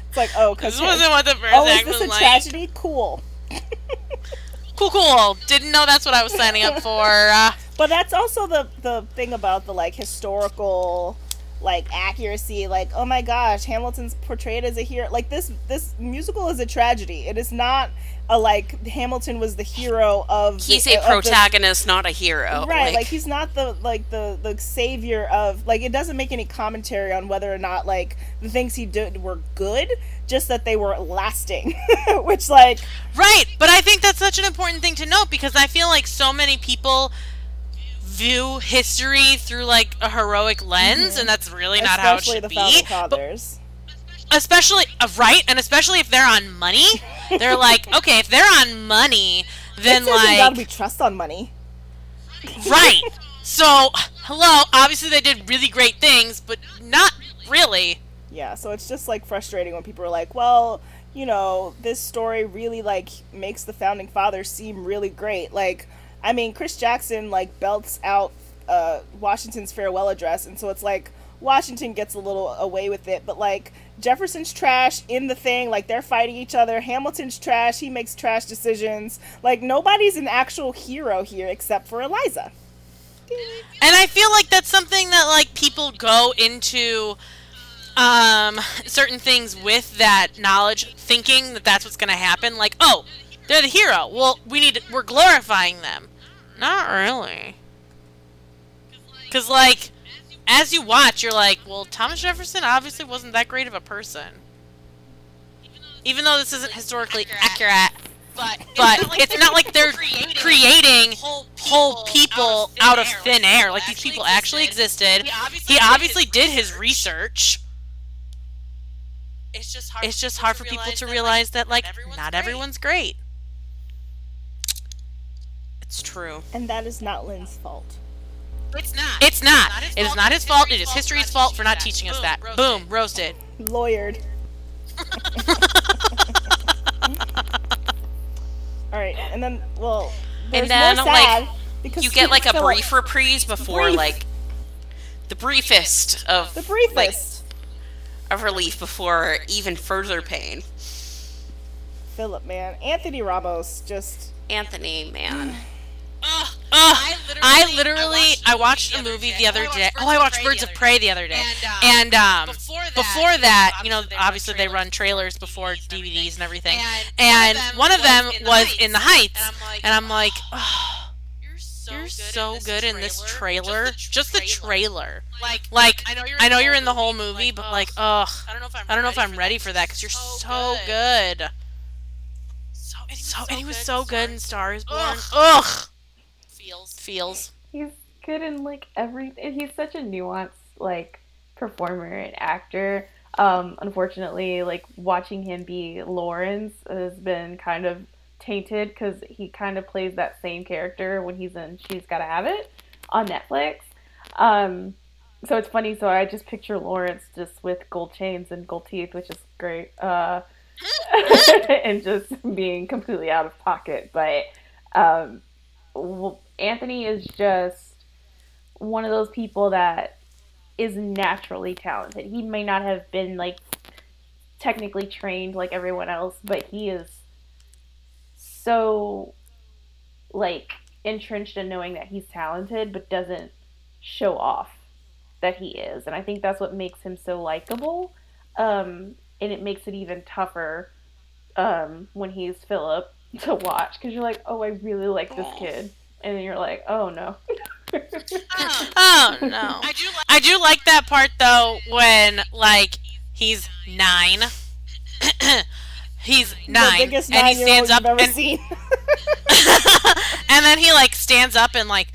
It's like, oh, because this wasn't what the first oh, is this was a like. tragedy? Cool. Cool, cool. Didn't know that's what I was signing up for. Uh, But that's also the the thing about the like historical like accuracy like oh my gosh hamilton's portrayed as a hero. Like this this musical is a tragedy. It is not a like hamilton was the hero of he's the, a of the- protagonist not a hero. Right like, he's not the like the the savior of like it doesn't make any commentary on whether or not like the things he did were good just that they were lasting which like right, but I think that's such an important thing to note because I feel like so many people view history through like a heroic lens, and that's really not how it especially should the be. founding But fathers. especially uh, right? And especially if they're on money they're like okay if they're on money then in God we like trust on money. Right. So hello obviously they did really great things but not really. Yeah, so it's just like frustrating when people are like, well, you know, this story really like makes the founding fathers seem really great. Like, I mean, Chris Jackson like belts out uh, Washington's farewell address, and so it's like Washington gets a little away with it, but like Jefferson's trash in the thing, like they're fighting each other. Hamilton's trash, he makes trash decisions. Like nobody's an actual hero here except for Eliza. and i feel like that's something that like people go into um certain things with that knowledge thinking that that's what's going to happen like oh they're the hero well we need to, we're glorifying them not really because like as you watch you're like well thomas jefferson obviously wasn't that great of a person even though this isn't historically accurate But, but it's not like they're creating, creating whole whole people out of thin air. Like these people actually existed. He obviously, He did his did his research. It's just hard. It's just hard for people to realize that like not everyone's great. It's true And that is not Lin's fault. It's not. It's not. his It is fault. not It's his fault. It history's fault for not teaching us that. Boom, Boom, roasted. Lawyered. All right, and then well, there's then, more like, sad because you get like a Philip- brief reprise before Brief. like the briefest of the briefest. like of relief before even further pain. Philip, man, Anthony Ramos just Anthony, man. Ugh, Ugh, I literally, I watched watched a the movie the other day. Oh, I watched Birds of Prey the the other day. And, um, And um, before that, before that, you know, obviously they run trailers before DVDs and everything. And And one of them was in the Heights, And I'm like, and I'm like, oh, you're so, you're good, so in good in this trailer, just the trailer. Like, Like, I know you're, I know you're in the whole movie, but like, ugh, I don't know if I'm. I don't know if I'm ready for that because you're so good. So, and he was So so, and he was good so in good in Stars Born. Ugh. Feels. He's good in like everything. He's such a nuanced like performer and actor. Um, unfortunately, like watching him be Lawrence has been kind of tainted because he kind of plays that same character when he's in She's Gotta Have It on Netflix. Um, so it's funny. So I just picture Lawrence just with gold chains and gold teeth, which is great. Uh, and just being completely out of pocket. But um, Anthony is just one of those people that is naturally talented. He may not have been like technically trained like everyone else, but he is so like entrenched in knowing that he's talented but doesn't show off that he is. And I think that's what makes him so likable. Um, and it makes it even tougher um, when he's Philip to watch because you're like, oh, I really like this kid. And then you're like, oh no. Oh no. I do like. I do like that part though when like he's nine. he's nine, the biggest and he nine-year-old stands up and, seen. and then he like stands up and like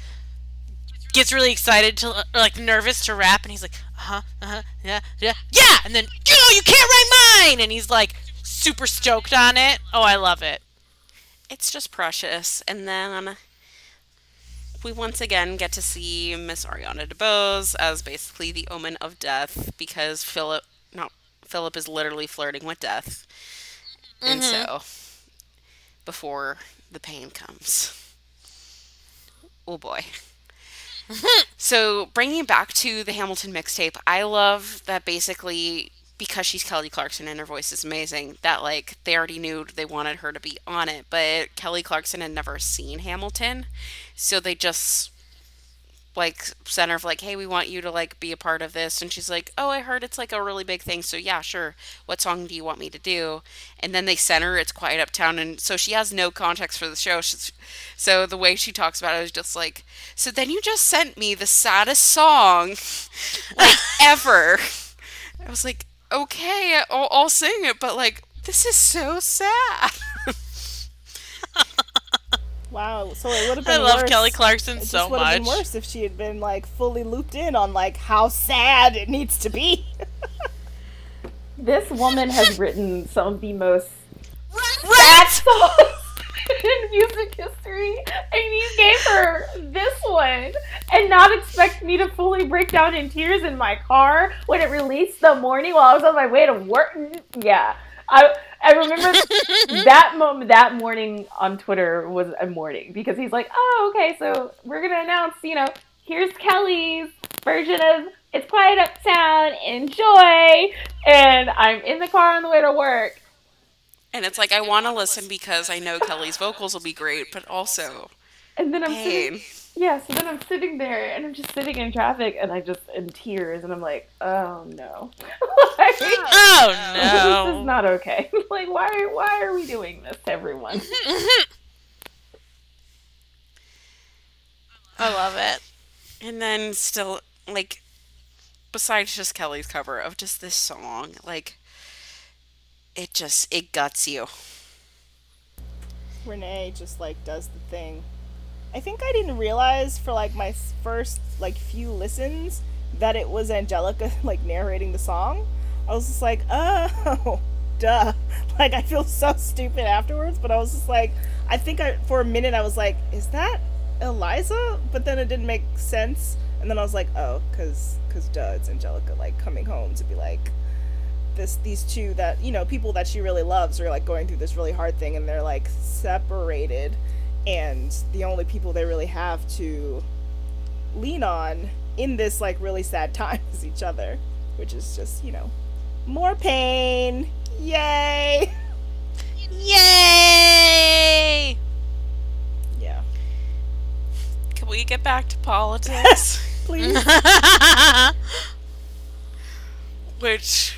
gets really excited to like nervous to rap, and he's like, uh huh, uh huh, yeah, yeah, yeah, and then you know you can't write mine, and he's like super stoked on it. Oh, I love it. It's just precious. And then we once again get to see Miss Ariana DeBose as basically the omen of death because Philip, not Philip, is literally flirting with death, and mm-hmm. so before the pain comes, oh boy. so bringing it back to the Hamilton mixtape, I love that basically because she's Kelly Clarkson and her voice is amazing, that like they already knew they wanted her to be on it, but Kelly Clarkson had never seen Hamilton, so they just like sent her like, hey, we want you to like be a part of this, and she's like, oh, I heard it's like a really big thing, so yeah, sure. What song do you want me to do? And then they sent her "It's Quiet Uptown," and so she has no context for the show. She's, so the way she talks about it is just like, so then you just sent me the saddest song like ever. I was like, okay, I'll, I'll sing it, but like, this is so sad. wow. So it would have been. I been love worse. Kelly Clarkson It so just would have been worse if she had been like fully looped in on like how sad it needs to be. This woman has written some of the most Right? songs in music history, and you gave her this one, and not expect me to fully break down in tears in my car when it released the morning while I was on my way to work. Yeah, I I remember that moment. That morning on Twitter was a morning because he's like, "Oh, okay, so we're gonna announce, you know, here's Kelly's version of." It's quiet uptown. Enjoy, and I'm in the car on the way to work, And it's like, I want to listen because I know Kelly's vocals will be great, but also and then I'm sitting. Yeah, so then I'm sitting there and I'm just sitting in traffic and I just in tears and I'm like, oh no. like, Oh no, oh, This is not okay. like why why are we doing this to everyone? I love it. And then still, like, besides just Kelly's cover of just this song, like, it just, it guts you. Renee just like does the thing. I think I didn't realize for like my first like few listens that it was Angelica like narrating the song. I was just like, oh, duh. Like I feel so stupid afterwards, but I was just like, I think I for a minute I was like, is that Eliza? But then it didn't make sense, and then I was like, oh, cause cause duh, it's Angelica like coming home to be like, this these two that you know people that she really loves are like going through this really hard thing and they're like separated and the only people they really have to lean on in this like really sad time is each other which is just you know more pain yay Yay! yeah Can we get back to politics? Please. which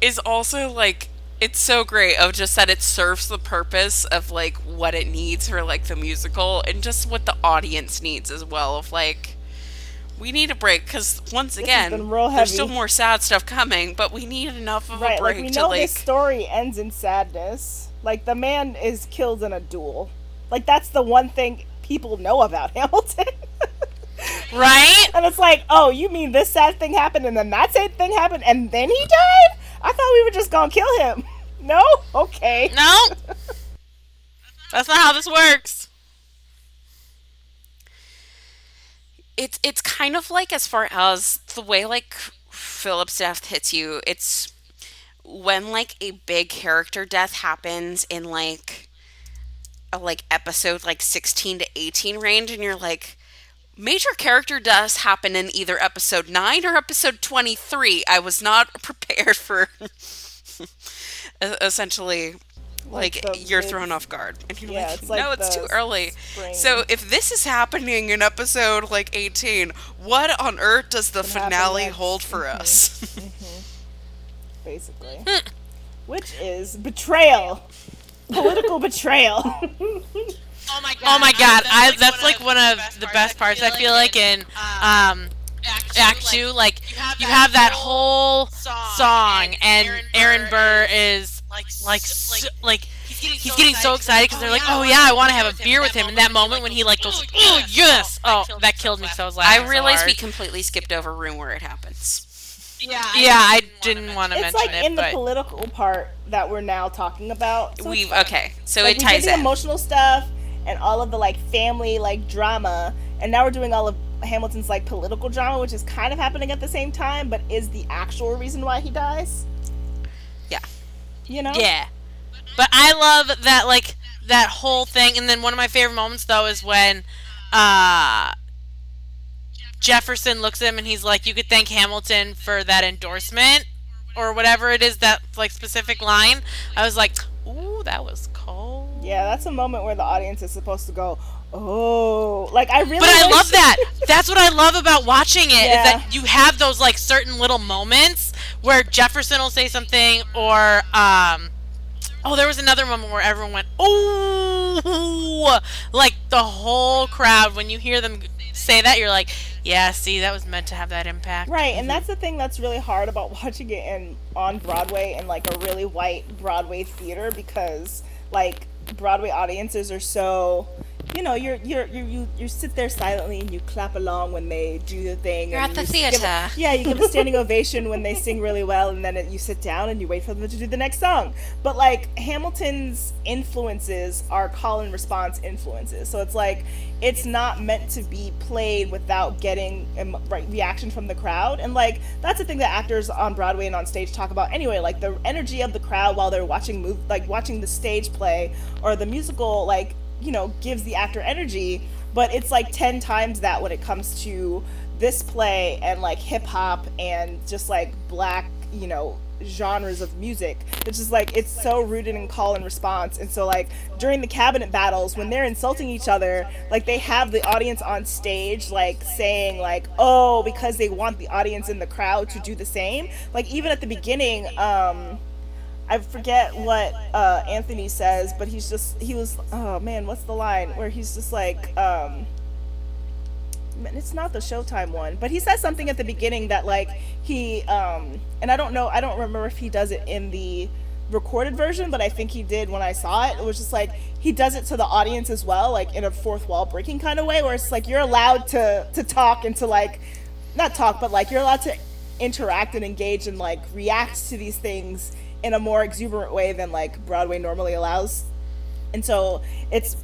is also like it's so great of just that it serves the purpose of like what it needs for like the musical and just what the audience needs as well of like we need a break because once again there's still more sad stuff coming but we need enough of right, a like break we to know like this story ends in sadness. Like the man is killed in a duel. Like that's the one thing people know about Hamilton. right? and it's like, oh, you mean this sad thing happened and then that sad thing happened and then he died? I thought we were just gonna kill him. No? Okay. No. That's not how this works. it's it's kind of like as far as the way like Philip's death hits you, it's when like a big character death happens in like a like episode like 16 to 18 range and you're like major character deaths happen in either episode 9 or episode 23. I was not prepared for essentially like, the you're thrown off guard and you're Yeah, like, it's like no it's too early spring. so if this is happening in episode like 18 what on earth does the finale hold for Mhm. us Basically. Which is betrayal. Political betrayal. Oh my god! Oh my god, I that's like one of the best parts. I feel like in um Act Two, like you have that whole song, and Aaron Burr is like so, like he's getting so excited because they're like, oh yeah, I want to have a beer with him. In that moment when he like goes, oh yes, oh that killed me. So I was laughing. i so realized we completely skipped over room where it happens Yeah, Yeah, I didn't want to it's mention like it, in the but political part that we're now talking about. So we okay so like, it we ties did the in emotional stuff and all of the like family like drama, and now we're doing all of Hamilton's like political drama, which is kind of happening at the same time, but is the actual reason why he dies. yeah You know? Yeah. But I love that like that whole thing and then one of my favorite moments though is when uh Jefferson looks at him and he's like, You could thank Hamilton for that endorsement or whatever it is that like specific line. I was like, Ooh, that was. Yeah, that's a moment where the audience is supposed to go, "Oh!" Like I really. But I love that. That's what I love about watching it is Yeah. that you have those like certain little moments where Jefferson will say something or um oh there was another moment where everyone went oh like the whole crowd when you hear them say that you're like yeah see that was meant to have that impact. Right, and that's the thing that's really hard about watching it in on Broadway in like a really white Broadway theater because like Broadway audiences are so you know, you're you're you you you sit there silently and you clap along when they do the thing. You're at the you give a- theater. yeah, you give a standing ovation when they sing really well, and then it, you sit down and you wait for them to do the next song. But like Hamilton's influences are call and response influences, so it's like it's not meant to be played without getting em- right reaction from the crowd, and like that's the thing that actors on Broadway and on stage talk about anyway, like the energy of the crowd while they're watching move, like watching the stage play or the musical, like you know gives the actor energy but it's like 10 times that when it comes to this play and like hip hop and just like black you know genres of music. It's just like it's so rooted in call and response. And so like during the cabinet battles when they're insulting each other like they have the audience on stage like saying like oh because they want the audience in the crowd to do the same. Like even at the beginning um I forget what uh, Anthony says, but he's just he was oh man, what's the line where he's just like um it's not the Showtime one, but he says something at the beginning that like he um and I don't know, I don't remember if he does it in the recorded version, but I think he did when I saw it. It was just like he does it to the audience as well, like in a fourth wall breaking kind of way, where it's like you're allowed to to talk and to like not talk, but like you're allowed to interact and engage and like react to these things in a more exuberant way than like Broadway normally allows. And so it's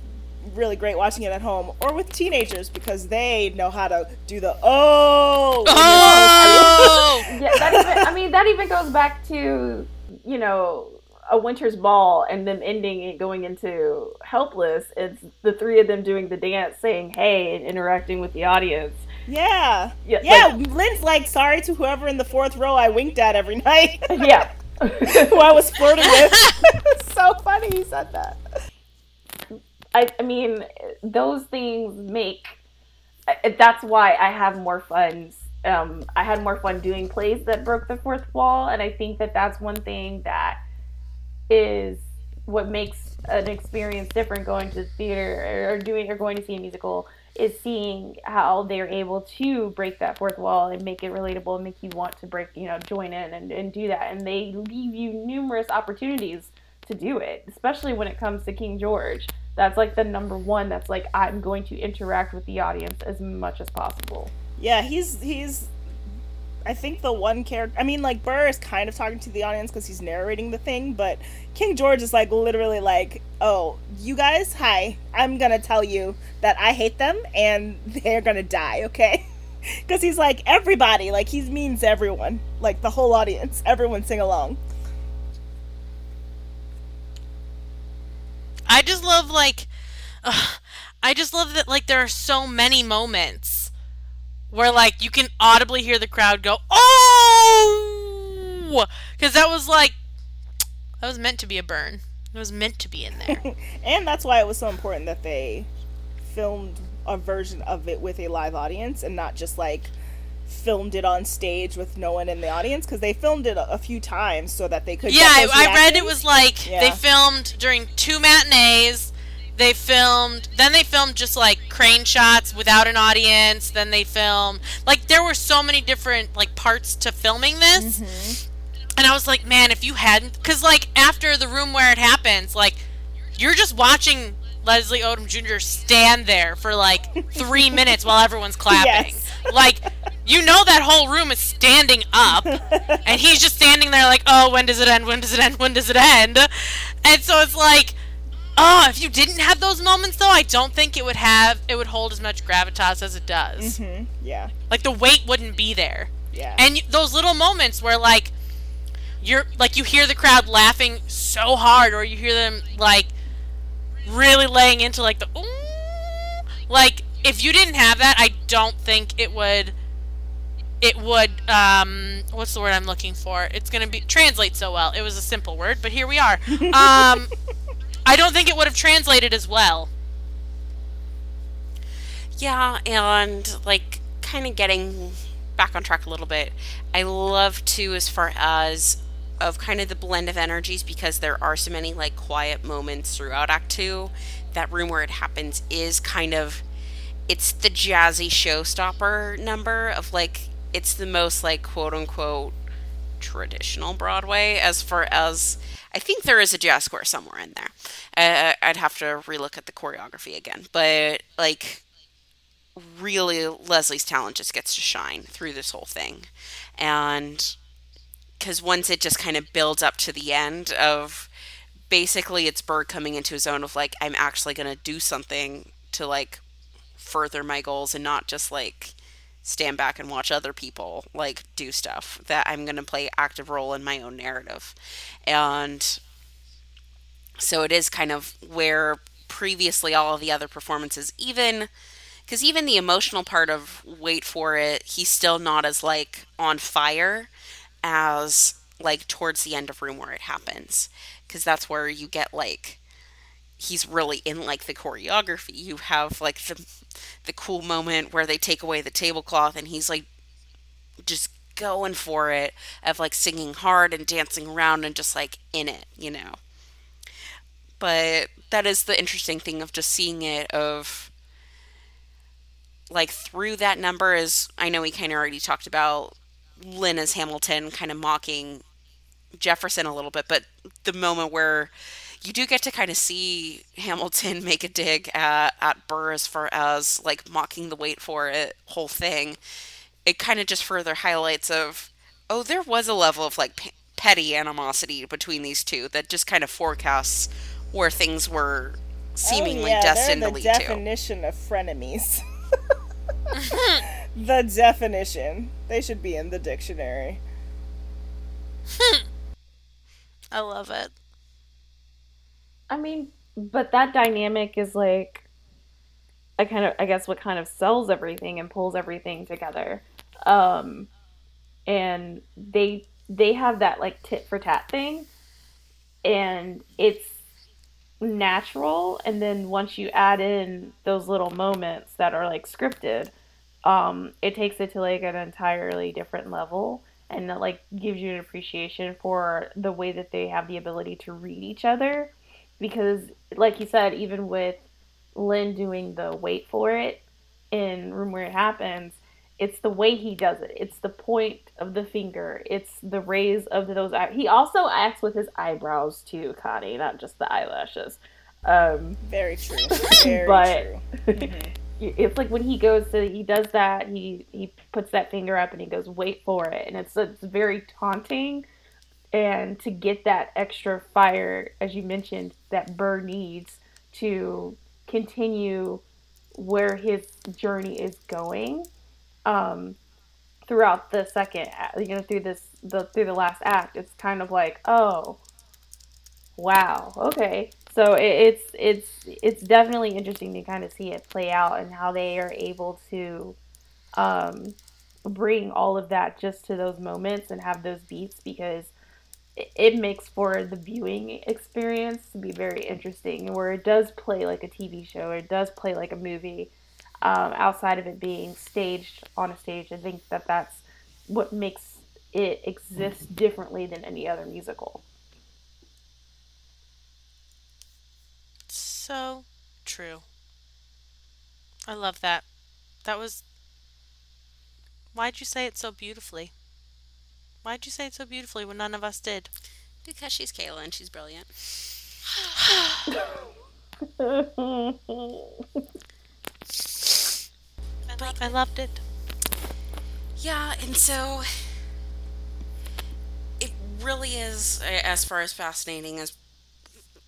really great watching it at home or with teenagers because they know how to do the oh. Oh! yeah, that even, I mean, that even goes back to, you know, a winter's ball and them ending and going into helpless. It's the three of them doing the dance, saying hey, and interacting with the audience. Yeah. Yeah, Yeah. Lin's like, sorry to whoever in the fourth row I winked at every night Yeah. who I was flirting with. it's so funny he said that. I, I mean, those things make that's why I have more fun. Um, I had more fun doing plays that broke the fourth wall, and I think that that's one thing that is what makes an experience different going to the theater or doing or going to see a musical is seeing how they're able to break that fourth wall and make it relatable and make you want to break you know join in and, and do that and they leave you numerous opportunities to do it especially when it comes to king george that's like the number one that's like i'm going to interact with the audience as much as possible Yeah, he's he's. I think the one character. I mean, like Burr is kind of talking to the audience because he's narrating the thing, but King George is like literally like, "Oh, you guys, hi. I'm gonna tell you that I hate them and they're gonna die, okay?" Because he's like everybody, like he means everyone, like the whole audience. Everyone sing along. I just love like I just love that like there are so many moments where like you can audibly hear the crowd go oh cuz that was like that was meant to be a burn. It was meant to be in there. And that's why it was so important that they filmed a version of it with a live audience and not just like filmed it on stage with no one in the audience because they filmed it a, a few times so that they could. yeah, I, I read it was like they filmed during two matinees. They filmed, then they filmed just like crane shots without an audience. Then they filmed, like there were so many different like parts to filming this. Mm-hmm. And I was like, man, if you hadn't, because like after the room where it happens, like you're just watching Leslie Odom Jr. stand there for like three minutes while everyone's clapping. Yes. Like, you know that whole room is standing up, and he's just standing there like, oh, when does it end? When does it end? When does it end? And so it's like, oh, if you didn't have those moments though, I don't think it would have it would hold as much gravitas as it does. Mhm. Yeah, Like the weight wouldn't be there yeah. and you, those little moments where like you're like you hear the crowd laughing so hard or you hear them like really laying into like the ooh like if you didn't have that i don't think it would it would um what's the word i'm looking for it's gonna be translate so well it was a simple word but here we are um i don't think it would have translated as well Yeah, and like kind of getting back on track a little bit. I love too as far as of kind of the blend of energies because there are so many like quiet moments throughout Act 2. That room where it happens is kind of it's the jazzy showstopper number of like it's the most like quote unquote traditional Broadway as far as I think there is a jazz square somewhere in there. Uh, I'd have to relook at the choreography again, but like really Leslie's talent just gets to shine through this whole thing. And because once it just kind of builds up to the end of basically it's Burr coming into his own of like, I'm actually going to do something to like further my goals and not just like stand back and watch other people like do stuff that I'm going to play active role in my own narrative. And so it is kind of where previously all of the other performances even because even the emotional part of wait for it he's still not as like on fire as like towards the end of room where it happens because that's where you get like he's really in like the choreography. You have like the the cool moment where they take away the tablecloth and he's like just going for it of like singing hard and dancing around and just like in it you know? But that is the interesting thing of just seeing it of like through that number is I know we kind of already talked about Lin as Hamilton kind of mocking Jefferson a little bit, but the moment where you do get to kind of see Hamilton make a dig at, at Burr as far as like mocking the wait for it whole thing, it kind of just further highlights of oh there was a level of like p- petty animosity between these two that just kind of forecasts where things were seemingly oh, yeah, destined they're to the lead to. definition of frenemies. the definition. They should be in the dictionary. i love it I mean, but that dynamic is like, I kind of, I guess, what kind of sells everything and pulls everything together. Um, and they they have that like tit for tat thing, and it's natural. And then once you add in those little moments that are like scripted um it takes it to like an entirely different level. And it like gives you an appreciation for the way that they have the ability to read each other because like you said even with Lin doing the wait for it in room where it happens it's the way he does it it's the point of the finger it's the raise of those eye- he also acts with his eyebrows too connie not just the eyelashes um Very true. Very But- true. it's like when he goes to he does that he he puts that finger up and he goes wait for it and it's it's very taunting and to get that extra fire as you mentioned that burr needs to continue where his journey is going um throughout the second you know through this the through the last act it's kind of like oh wow okay. So it, it's it's it's definitely interesting to kind of see it play out and how they are able to um bring all of that just to those moments and have those beats because it, makes for the viewing experience to be very interesting where it does play like a tv show or it does play like a movie um, outside of it being staged on a stage i think that that's what makes it exist differently than any other musical So true. I love that. That was. Why'd you say it so beautifully? Why'd you say it so beautifully when none of us did? Because she's Kayla and she's brilliant. I loved it. Yeah, and so it really is as far as fascinating as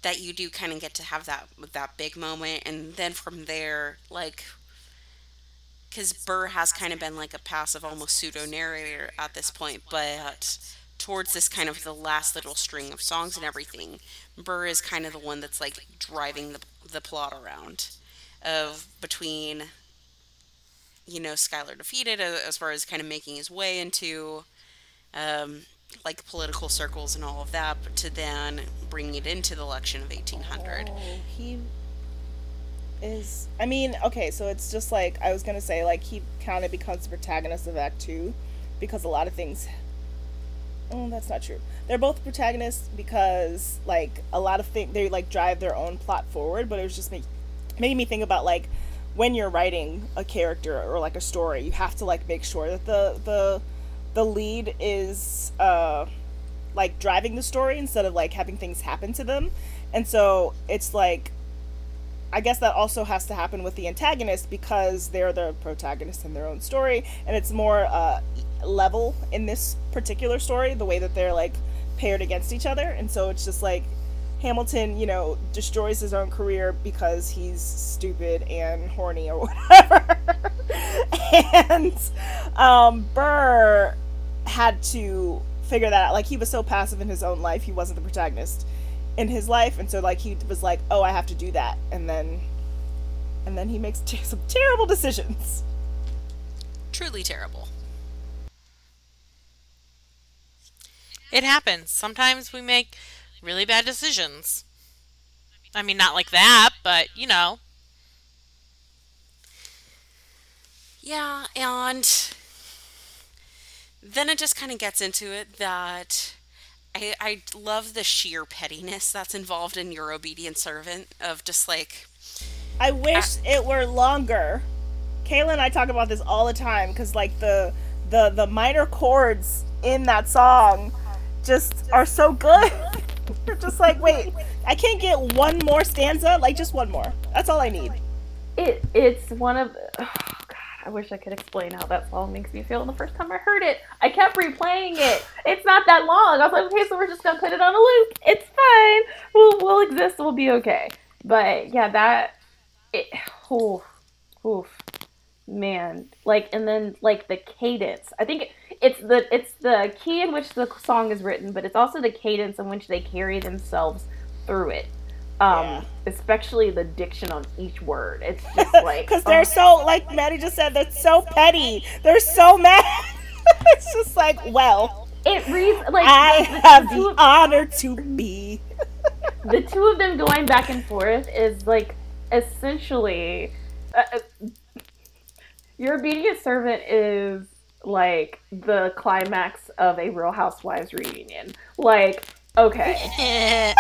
that you do kind of get to have that that big moment and then from there like cuz Burr has kind of been like a passive almost pseudo narrator at this point but towards this kind of the last little string of songs and everything Burr is kind of the one that's like driving the the plot around of between you know Schuyler defeated as far as kind of making his way into um, like political circles and all of that, but to then bring it into the election of 1800. Oh, he is. I mean, okay, so it's just like I was gonna say, like he kind of becomes the protagonist of Act Two, because a lot of things. Oh, that's not true. They're both protagonists because like a lot of things they like drive their own plot forward, but it was just making me think about like when you're writing a character or like a story, you have to like make sure that the the the lead is uh like driving the story instead of like having things happen to them. And so it's like I guess that also has to happen with the antagonist because they're the protagonist in their own story and it's more uh level in this particular story the way that they're like paired against each other and so it's just like Hamilton, you know, destroys his own career because he's stupid and horny or whatever. and um, Burr had to figure that out. Like he was so passive in his own life, he wasn't the protagonist in his life, and so like he was like, "Oh, I have to do that," and then, and then he makes t- some terrible decisions. Truly terrible. It happens. Sometimes we make really bad decisions. I mean, not like that, but you know. Yeah, and then it just kind of gets into it that I, I love the sheer pettiness that's involved in your obedient servant of just like I wish it were longer. Kayla and I talk about this all the time because like the the the minor chords in that song just are so good. You're just like, wait, I can't get one more stanza, like just one more. That's all I need. It it's one of god, I wish I could explain how that song makes me feel the first time I heard it. I kept replaying it. It's not that long. I was like, okay, so we're just gonna put it on a loop. It's fine. We'll we'll exist. We'll be okay. But yeah, that it, oof, oof, man. Like and then like the cadence. I think it's the it's the key in which the song is written, but it's also the cadence in which they carry themselves through it. Um, Yeah. especially the diction on each word. It's just like Because they're so, like Maddie just said, they're so petty. They're so mad. it's just like, well, It reads like I the- the have the of- honor to be. the two of them going back and forth is like essentially uh, uh, your obedient servant is like the climax of a Real Housewives reunion. Like, okay,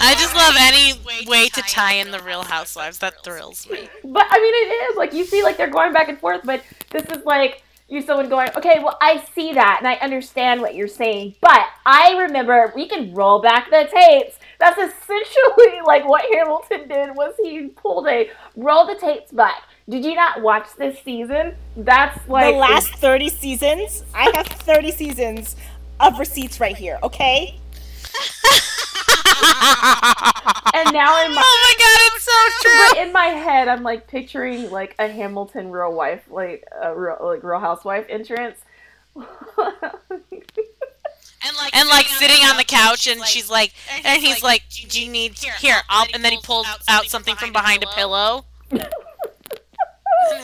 I just love any way to tie in the Real Housewives. That thrills me. but I mean, it is like you see, like they're going back and forth, but this is like you someone going, okay, well, I see that and I understand what you're saying, but I remember we can roll back the tapes. That's essentially like what Hamilton did was he pulled a roll the tapes back. Did you not watch this season? That's like the last 30 seasons, I have 30 seasons of receipts right here, okay? and now in my Oh my god, it's so true. but in my head, I'm like picturing like a Hamilton real wife, like a real like Real Housewife entrance. And like, And like sitting on the couch, and she's like, and he's like, "Do you need here?" I'll, and then he pulls out something from behind a pillow, and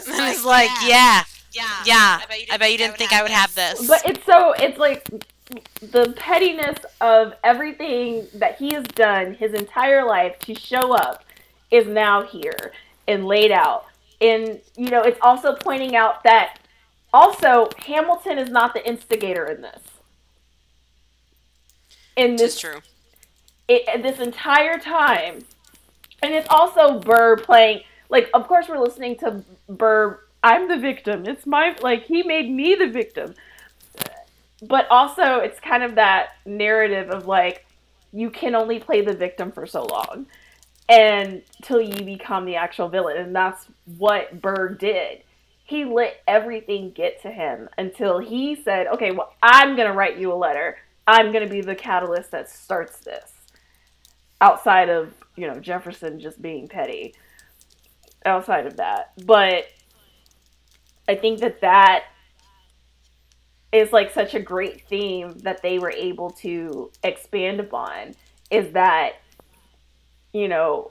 he's like, "Yeah, yeah, yeah. I bet you didn't think I would have this." but it's so it's like the pettiness of everything that he has done his entire life to show up is now here and laid out. And you know, it's also pointing out that also Hamilton is not the instigator in this. In This this is true. it, this entire time. And it's also Burr playing, like, of course, we're listening to Burr. I'm the victim. It's my, like, he made me the victim. But also, it's kind of that narrative of, like, you can only play the victim for so long and till you become the actual villain. And that's what Burr did. He let everything get to him until he said, okay, well, I'm going to write you a letter. I'm going to be the catalyst that starts this outside of you know Jefferson just being petty outside of that but I think that that is like such a great theme that they were able to expand upon is that you know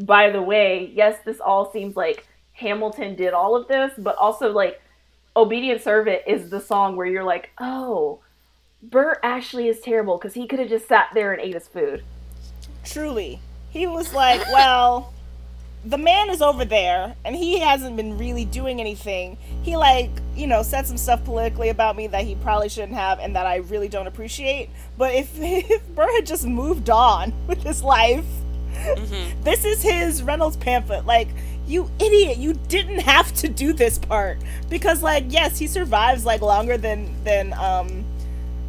by the way yes this all seems like Hamilton did all of this but also like Obedient Servant is the song where you're like oh Burr actually is terrible because he could have just sat there and ate his food Truly. He was like, well, the man is over there and he hasn't been really doing anything. He, like, you know, said some stuff politically about me that he probably shouldn't have and that I really don't appreciate. But if, if Burr had just moved on with his life, this is his Reynolds pamphlet. Like, you idiot, you didn't have to do this part. Because, like, yes, he survives, like, longer than, than, um,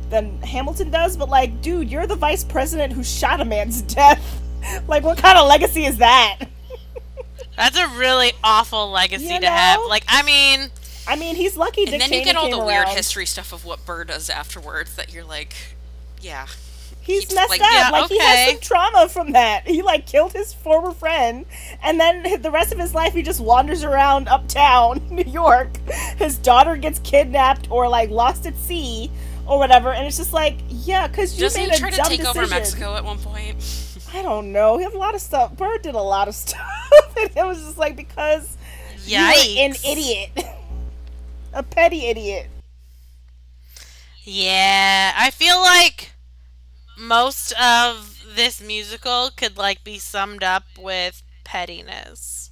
than Hamilton does, but like, dude, you're the vice president who shot a man's death. like, what kind of legacy is that? That's a really awful legacy You to have. Like, I mean, I mean, he's lucky. And Dick then you get all came the weird history stuff of what Burr does afterwards that you're like, yeah. He's keeps, messed like, up. yeah, like he has some trauma from that. He like killed his former friend, and then the rest of his life he just wanders around uptown New York. His daughter gets kidnapped or like lost at sea or whatever, and it's just like, yeah, because you Doesn't made he a try to dumb take over. Mexico at one point? I don't know. He had a lot of stuff. Burr did a lot of stuff, and it was just like because yikes. you're an idiot, a petty idiot. Yeah, I feel like most of this musical could like be summed up with pettiness.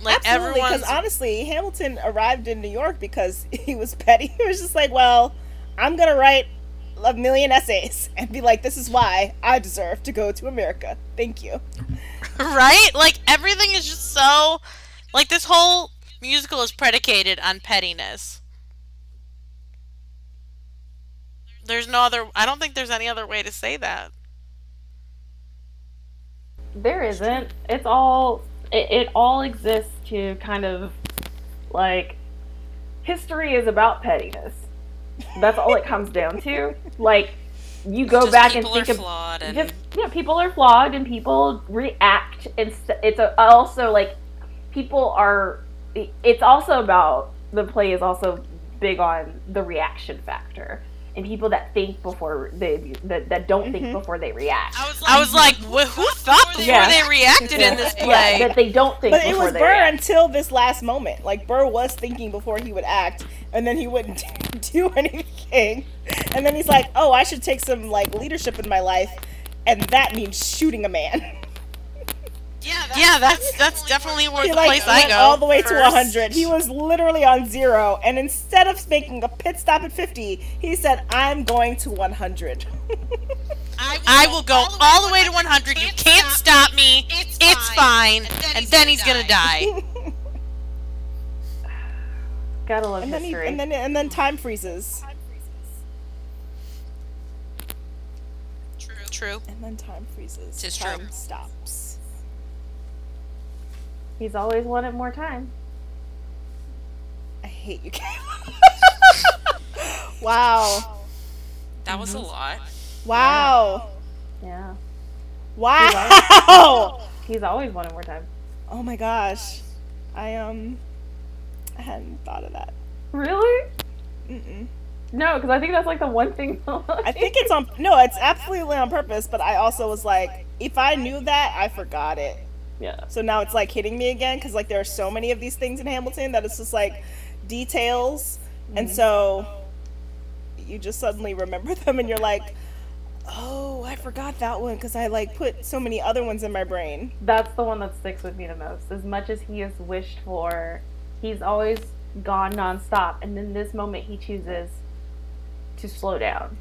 Like Absolutely, because honestly, Hamilton arrived in New York because he was petty. He was just like, well, I'm gonna write a million essays and be like, this is why I deserve to go to America. Thank you. right? Like everything is just so like this whole musical is predicated on pettiness. There's no other I don't think there's any other way to say that. There isn't. It's all it, it all exists to kind of like history is about pettiness. That's all it comes down to. Like you go back and people think are of flawed and just yeah, people are flawed and people react. It's it's a, also like people are. It's also about the play is also big on the reaction factor, and people that think before they that, that don't think mm-hmm. before they react. I was like, I was like, "Wh- who thought before Yeah. they reacted in this Yeah, play? that they don't think But it was they Burr react. until this last moment. Like Burr was thinking before he would act, and then he wouldn't do anything. And then he's like, "Oh, I should take some like leadership in my life," and that means shooting a man. yeah, that's, yeah, that's that's definitely where he the like place I went go. all the way to 100. He was literally on zero, and instead of making a pit stop at 50, he said, "I'm going to 100." I will go all the way to 100. You can't stop me. It's fine. And then he's gonna die. Gotta love and then he, history. and then and then time freezes, true. True. and then time freezes. Tis time true. stops. He's always wanted more time. I hate you, Kayla. wow. That was a lot. Wow. Yeah, Wow. he's always wanted more time. Oh my gosh. I um I hadn't thought of that. Really? Mm-mm. No, because I think that's like the one thing. I think it's on no, it's absolutely on purpose, but I also was like if I knew that, I forgot it. Yeah. So now it's like hitting me again cuz like there are so many of these things in Hamilton that it's just like details and mm-hmm. so you just suddenly remember them and you're like, "Oh, I forgot that one cuz I like put so many other ones in my brain." That's the one that sticks with me the most. As much as he has wished for, he's always gone nonstop, and in this moment, he chooses to slow down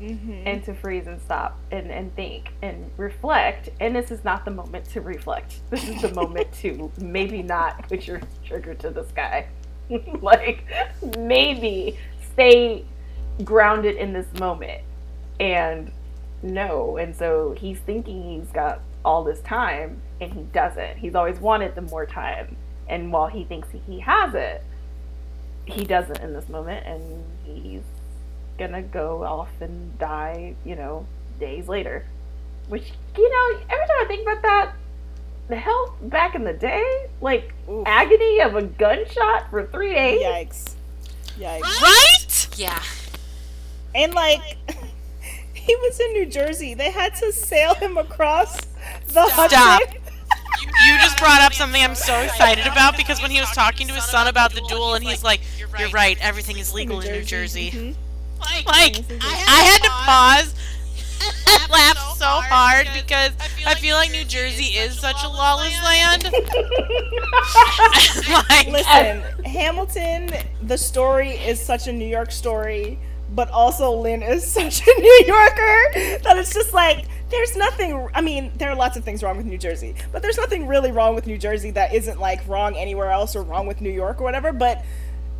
Mhm. and to freeze and stop and, and think and reflect. And this is not the moment to reflect. This is the moment to maybe not put your trigger to the sky. like, maybe stay grounded in this moment and no. And so he's thinking he's got all this time and he doesn't. He's always wanted the more time. And while he thinks he has it, he doesn't in this moment and he's gonna go off and die, you know, days later. Which, you know, every time I think about that, the hell back in the day, like Oof. agony of a gunshot for three days. Yikes. Yikes. Right? Yeah. And like he was in New Jersey. They had to sail him across the Stop. Hudson. You just brought up something I'm so excited about because when he was talking to his son about the duel, and he's like, "You're right, everything is legal in New Jersey." Mhm. Like, Like, I had to pause and laugh so hard because I feel like New Jersey is such a lawless land. like, Listen, Hamilton, the story is such a New York story, but also Lin is such a New Yorker that it's just like there's nothing. I mean, there are lots of things wrong with New Jersey, but there's nothing really wrong with New Jersey that isn't like wrong anywhere else or wrong with New York or whatever. But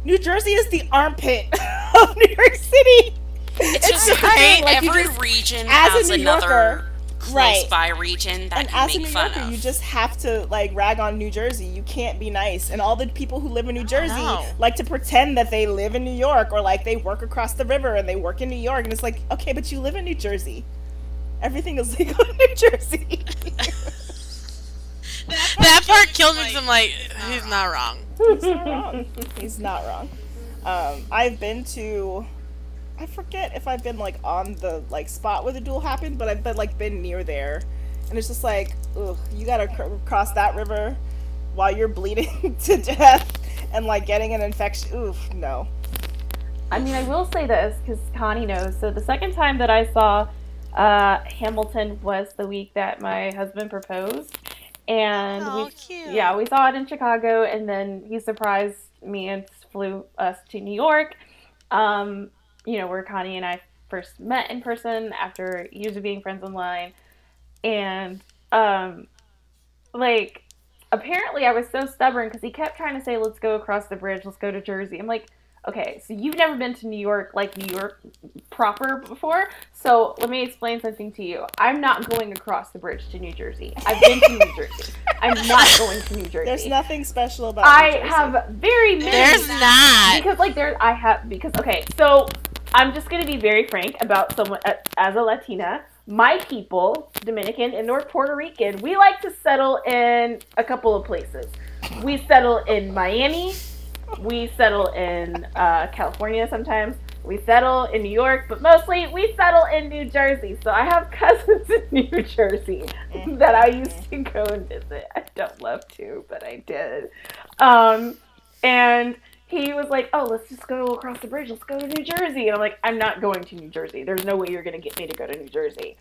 New Jersey is the armpit of New York City. It's just the right. like, Every just- region as a has New another Yorker, close right. by region that and you as a New fun Yorker, of. you just have to like rag on New Jersey. You can't be nice. And all the people who live in New Jersey like to pretend that they live in New York or like they work across the river and they work in New York. And it's like, okay, but you live in New Jersey. Everything is legal in New Jersey. that part killed me because I'm like, he's not wrong. He's not wrong. He's not wrong. Um, I've been to. I forget if I've been like on the like spot where the duel happened, but I've been like been near there, and it's just like, ugh, you gotta cr- cross that river while you're bleeding to death and like getting an infection. Oof, no. I mean, I will say this because Connie knows. So the second time that I saw uh, Hamilton was the week that my husband proposed, and Oh, we, cute. yeah, we saw it in Chicago, and then he surprised me and flew us to New York. Um, you know, where Connie and I first met in person after years of being friends online, and um, like apparently I was so stubborn because he kept trying to say, "Let's go across the bridge. Let's go to Jersey." I'm like, okay, so you've never been to New York, like New York proper before. So let me explain something to you. I'm not going across the bridge to New Jersey. I've been to New Jersey. I'm not going to New Jersey. There's nothing special about. New I Jersey. have very many There's not. because like there I have because okay so I'm just gonna be very frank about someone uh, as a Latina. My people, Dominican and North Puerto Rican, we like to settle in a couple of places. We settle in Miami. We settle in uh, California sometimes. we settle in New York, but mostly we settle in New Jersey. So I have cousins in New Jersey that I used to go and visit. I don't love to, but I did. Um, and he was like, "Oh, let's just go across the bridge. Let's go to New Jersey." And I'm like, "I'm not going to New Jersey. There's no way you're gonna get me to go to New Jersey."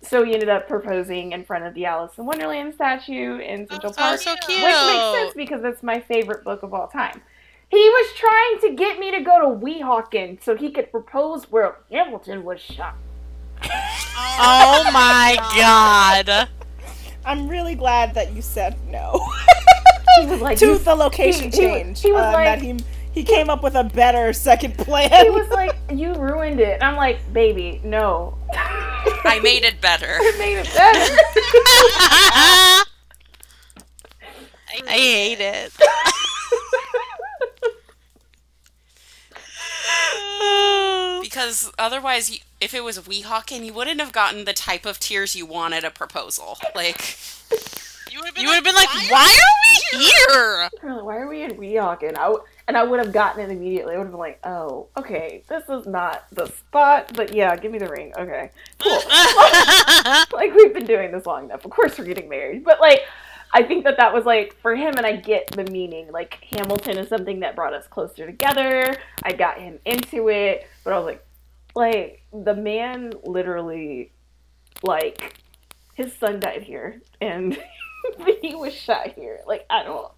So he ended up proposing in front of the Alice in Wonderland statue in Central Oh, Park, so which makes sense because it's my favorite book of all time. He was trying to get me to go to Weehawken so he could propose where Hamilton was shot. Oh my god. I'm really glad that you said no He was like, to the location he- he change. he was uh, like- that he he came up with a better second plan. he was like, you ruined it. And I'm like, baby, no. I made it better. I made it better. I hate it. Because otherwise, you- if it was Weehawken, you wouldn't have gotten the type of tears you want at a proposal. Like, You would have been, You would have been like, why are we here? They're why are we in Weehawken? I w- and I would have gotten it immediately. I would have been like, oh, okay, this is not the spot, but yeah, give me the ring. Okay, cool. like we've been doing this long enough. Of course we're getting married, but like. I think that that was like for him, and I get the meaning. Like Hamilton is something that brought us closer together. I got him into it, but I was like, like the man literally, like his son died here, and he was shot here. Like I don't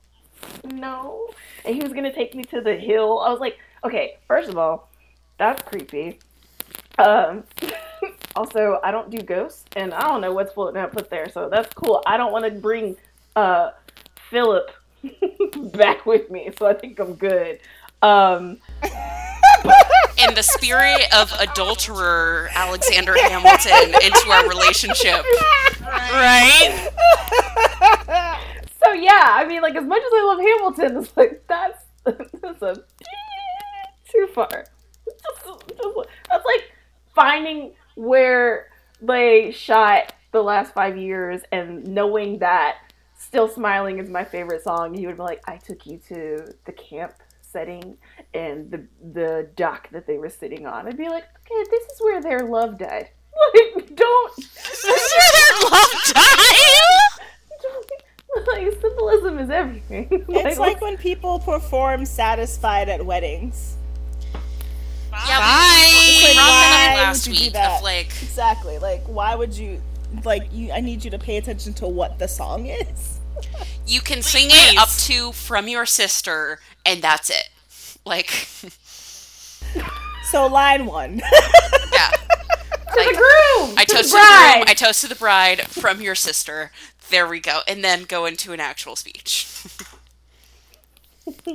know, and he was gonna take me to the hill. I was like, okay, first of all, that's creepy. Um, also, I don't do ghosts, and I don't know what's floating up there, so that's cool. I don't want to bring uh Philip back with me, so I think I'm good. Um, in the spirit of adulterer Alexander Hamilton into our relationship. right? so yeah, I mean, like as much as I love Hamilton, it's like that's that's a too far. Just- just- That's like finding where they shot the last five years and knowing that "Still Smiling" is my favorite song. He would be like, "I took you to the camp setting and the the dock that they were sitting on." I'd be like, "Okay, this is where their love died." Like, don't This is where their love died. like symbolism is everything. it's like when people perform satisfied at weddings. Yeah, Bye. we, we, we Like, why last would you do that? like, Exactly. Like, why would you? Like, you. I need you to pay attention to what the song is. You can sing it up to from your sister, and that's it. Like, So line one. yeah. to the groom. I to toast the to the bride. groom, I toast to the bride from your sister. There we go. And then go into an actual speech.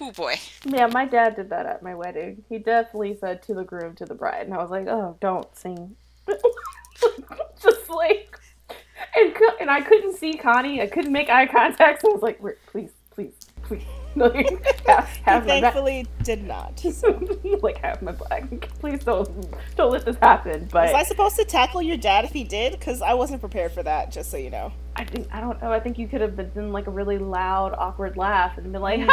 Whoo boy. Yeah, my dad did that at my wedding. He definitely said to the groom, to the bride, and I was like, "Oh, don't sing." Just like, and and I couldn't see Connie. I couldn't make eye contact. So I was like, "Please, please, please." Like, have, have thankfully did not. So. like have my back. Please don't don't let this happen. But Was I supposed to tackle your dad if he did? Because I wasn't prepared for that. Just so you know. I think I don't know. I think you could have been like a really loud, awkward laugh and been like, Mm.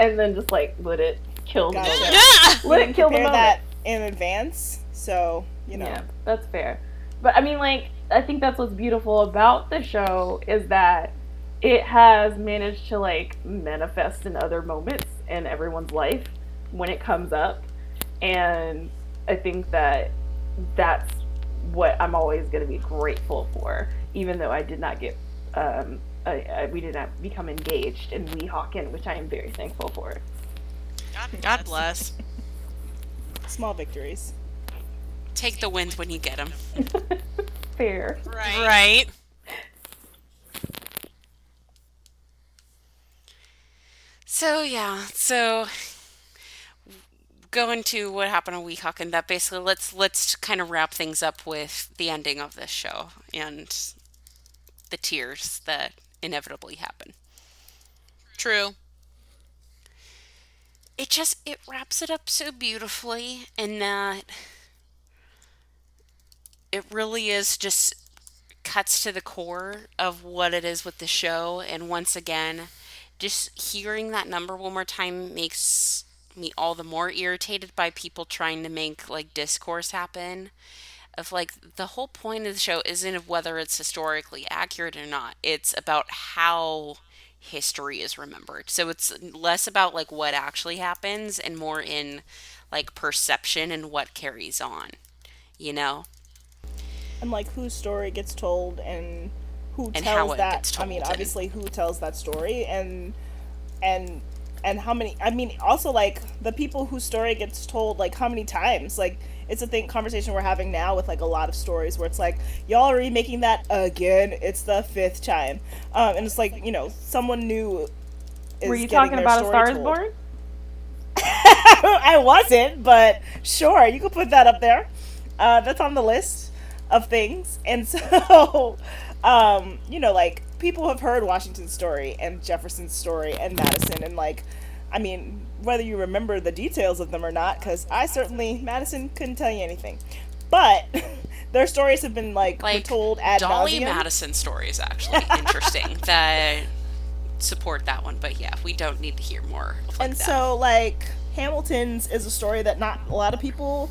and then just like let it kill the moment. Yeah. Let it kill the moment. that in advance. So you know. Yeah, that's fair. But I mean, like, I think that's what's beautiful about the show is that it has managed to like manifest in other moments in everyone's life when it comes up, and I think that that's what I'm always going to be grateful for, even though I did not get. Um, I, I, we did not become engaged in Weehawken, which I am very thankful for. God bless. Small victories. Take the wins when you get them. Fair. Right. Right. So yeah, so going to what happened on Weehawken that basically let's let's kind of wrap things up with the ending of this show and the tears that inevitably happen. True. It just it wraps it up so beautifully in that it really is just cuts to the core of what it is with the show. And once again just hearing that number one more time makes me all the more irritated by people trying to make like discourse happen. Of like the whole point of the show isn't of whether it's historically accurate or not. It's about how history is remembered. So it's less about like what actually happens and more in like perception and what carries on you know and like whose story gets told and who And tells it that i mean told, and- obviously who tells that story and and and how many i mean also like the people whose story gets told like how many times like it's a thing conversation we're having now with like a lot of stories where it's like y'all are remaking that again it's the fifth time um, and it's like you know someone new is Were you getting talking their about A story Star is. Born? I wasn't, but sure, you could put that up there. Uh, that's on the list of things. And so, um, you know, like people have heard Washington's story and Jefferson's story and Madison, and like, I mean, whether you remember the details of them or not, because I certainly Madison couldn't tell you anything, but their stories have been like, like told ad Dolly nauseam. Madison story is actually interesting that support that one but yeah we don't need to hear more of like and that. so like hamilton's is a story that not a lot of people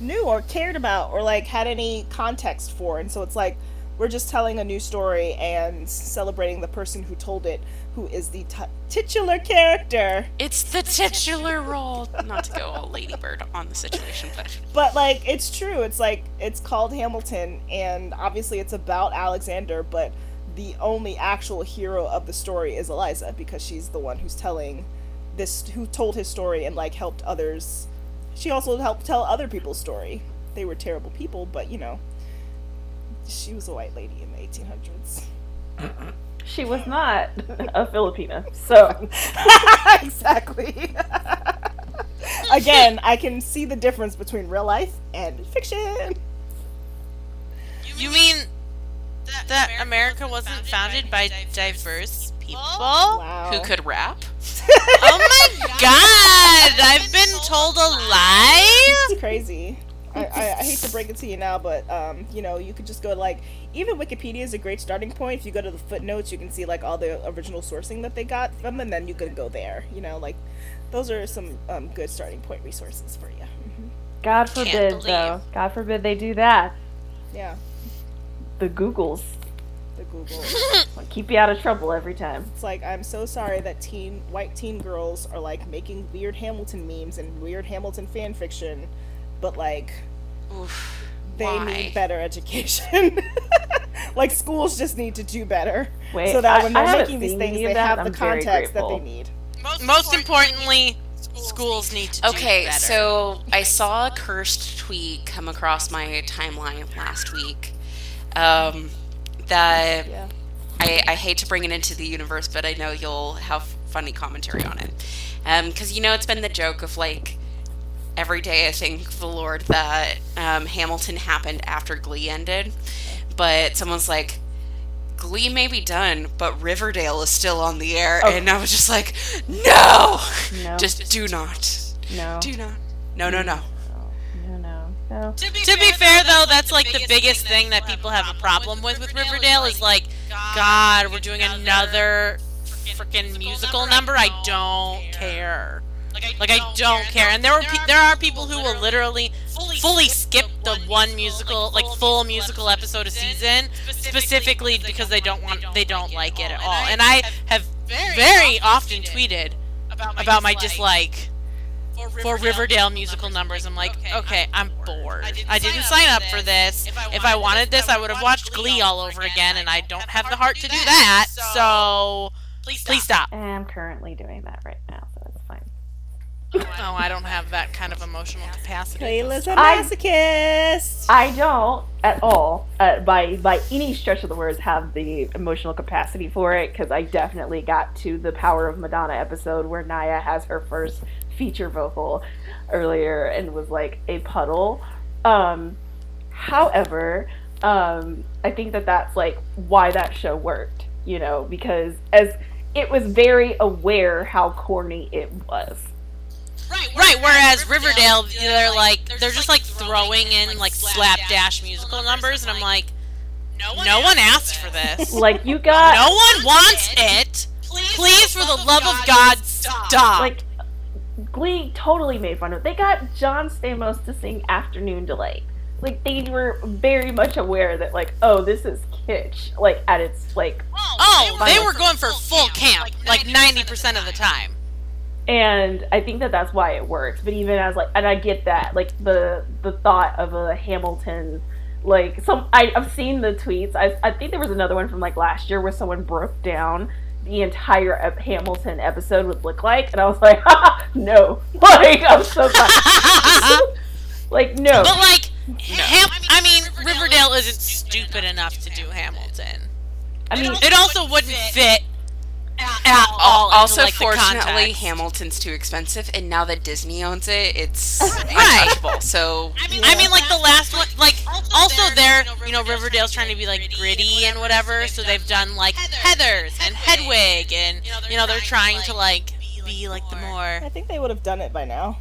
knew or cared about or like had any context for. And so it's like we're just telling a new story and celebrating the person who told it who is the t- titular character. It's the titular role. Not to go all ladybird on the situation but but like it's true. It's like it's called hamilton and obviously it's about alexander but the only actual hero of the story is eliza because she's the one who's telling this who told his story and like helped others she also helped tell other people's story. They were terrible people but you know she was a white lady in the 1800s She was not a Filipina, so. Exactly. Again i can see the difference between real life and fiction. You mean that, that America wasn't founded by diverse people? wow who could rap Oh my god! I've been told a lie? It's crazy. I, I, I hate to break it to you now, but um, you know, you could just go to like even Wikipedia is a great starting point. If you go to the footnotes, you can see like all the original sourcing that they got from, and then you could go there. You know, like those are some um, good starting point resources for you. God forbid, though. God forbid they do that. Yeah, The Googles the Google. will keep you out of trouble every time. it's like I'm so sorry that teen white teen girls are like making weird Hamilton memes and weird Hamilton fan fiction, but like Oof. they Why? need better education. like schools just need to do better, Wait, so that I- when they're making these things, they that, have the I'm very context that they need. Most importantly, schools need to do Okay, so I saw a cursed tweet come across my timeline last week. Um, that Yeah. I, I hate to bring it into the universe, but I know you'll have funny commentary on it. Because you know it's been the joke of like every day I thank the Lord that um, Hamilton happened after Glee ended, but someone's like. Glee may be done, but Riverdale is still on the air, and I was just like, no, No. just do not. No. Do not. No, no, no. No, no, no. To be, To be fair, though, that's like the biggest thing that people have a problem with with Riverdale is like, God, we're doing another freaking musical number. I don't care. Like I don't care. And there were pe- there are people who will literally fully skip the one musical, like full musical episode a season, specifically because they don't want they don't like it at all. And I have very often tweeted about my dislike for Riverdale musical numbers. I'm like, okay, I'm bored. I didn't sign up for this. If I wanted this, I would have watched Glee all over again, and I don't have the heart to do that. So please stop. I'm currently doing that right now, so it's fine. Oh, I don't have that kind of emotional capacity. Kayla's a I- masochist. I don't at all, uh, by by any stretch of the words, have the emotional capacity for it because I definitely got to the Power of Madonna episode where Naya has her first feature vocal earlier and was like a puddle. Um, however, um, I think that that's like why that show worked, you know, because as it was very aware how corny it was. Right, right. whereas Riverdale, they're like they're just like throwing in like slapdash musical numbers, and I'm like, no one asked for this. Like you got No one wants it. please, for the love of God, stop stop. Like, Glee totally made fun of it. They got John Stamos to sing Afternoon Delight. Like, they were very much aware that, like, oh, this is kitsch. Like, at its, like, oh, they were going for full camp, like 90% of the time. and I think that that's why it works. But even as like, and I get that, like the the thought of a Hamilton, like some I, I've seen the tweets. I I think there was another one from like last year where someone broke down the entire ep- Hamilton episode would look like, and I was like, no, like I'm so sorry, like no, But like, Ham- I mean, Riverdale isn't stupid enough to do Hamilton. I mean, It also wouldn't fit at Al- all. also, like, fortunately, context. Hamilton's too expensive, and now that Disney owns it, it's Right. untouchable. So I mean, like the last one, like also they're, you know, Riverdale's trying to be like gritty and whatever, so they've done like Heather's and Hedwig, and you know they're trying to like be like the more I think they would have done it by now.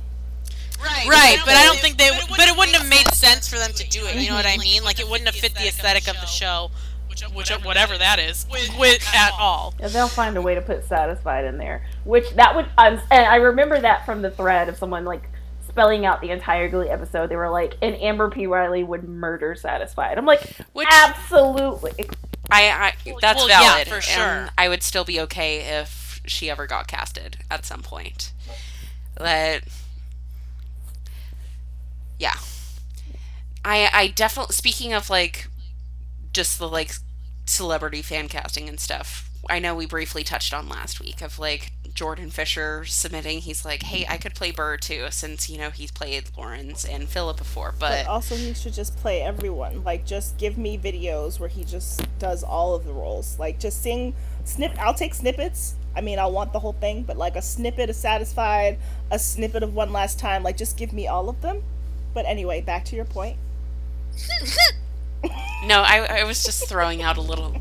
Right, right, but I don't think they, but it wouldn't have made sense for them to do it. You know what I mean? Like it wouldn't have fit the aesthetic of the mm-hmm. show, which which whatever that is, with at all. Yeah, they'll find a way to put satisfied in there which that would um, and i remember that from the thread of someone like spelling out the entire glee episode they were like and amber p riley would murder satisfied i'm like Which- absolutely I, I that's Well, yeah, valid. for and sure. I would still be okay if she ever got casted at some point. But yeah, I I definitely speaking of like just the like celebrity fan casting and stuff. I know we briefly touched on last week of like Jordan Fisher submitting. He's like, "Hey, I could play Burr too, since you know he's played Lawrence and Philip before." But But also, he should just play everyone. Like, just give me videos where he just does all of the roles. Like, just sing snip. I'll take snippets. I mean, I want the whole thing, but like a snippet of Satisfied, a snippet of One Last Time. Like, just give me all of them. But anyway, back to your point. No, I, I was just throwing out a little,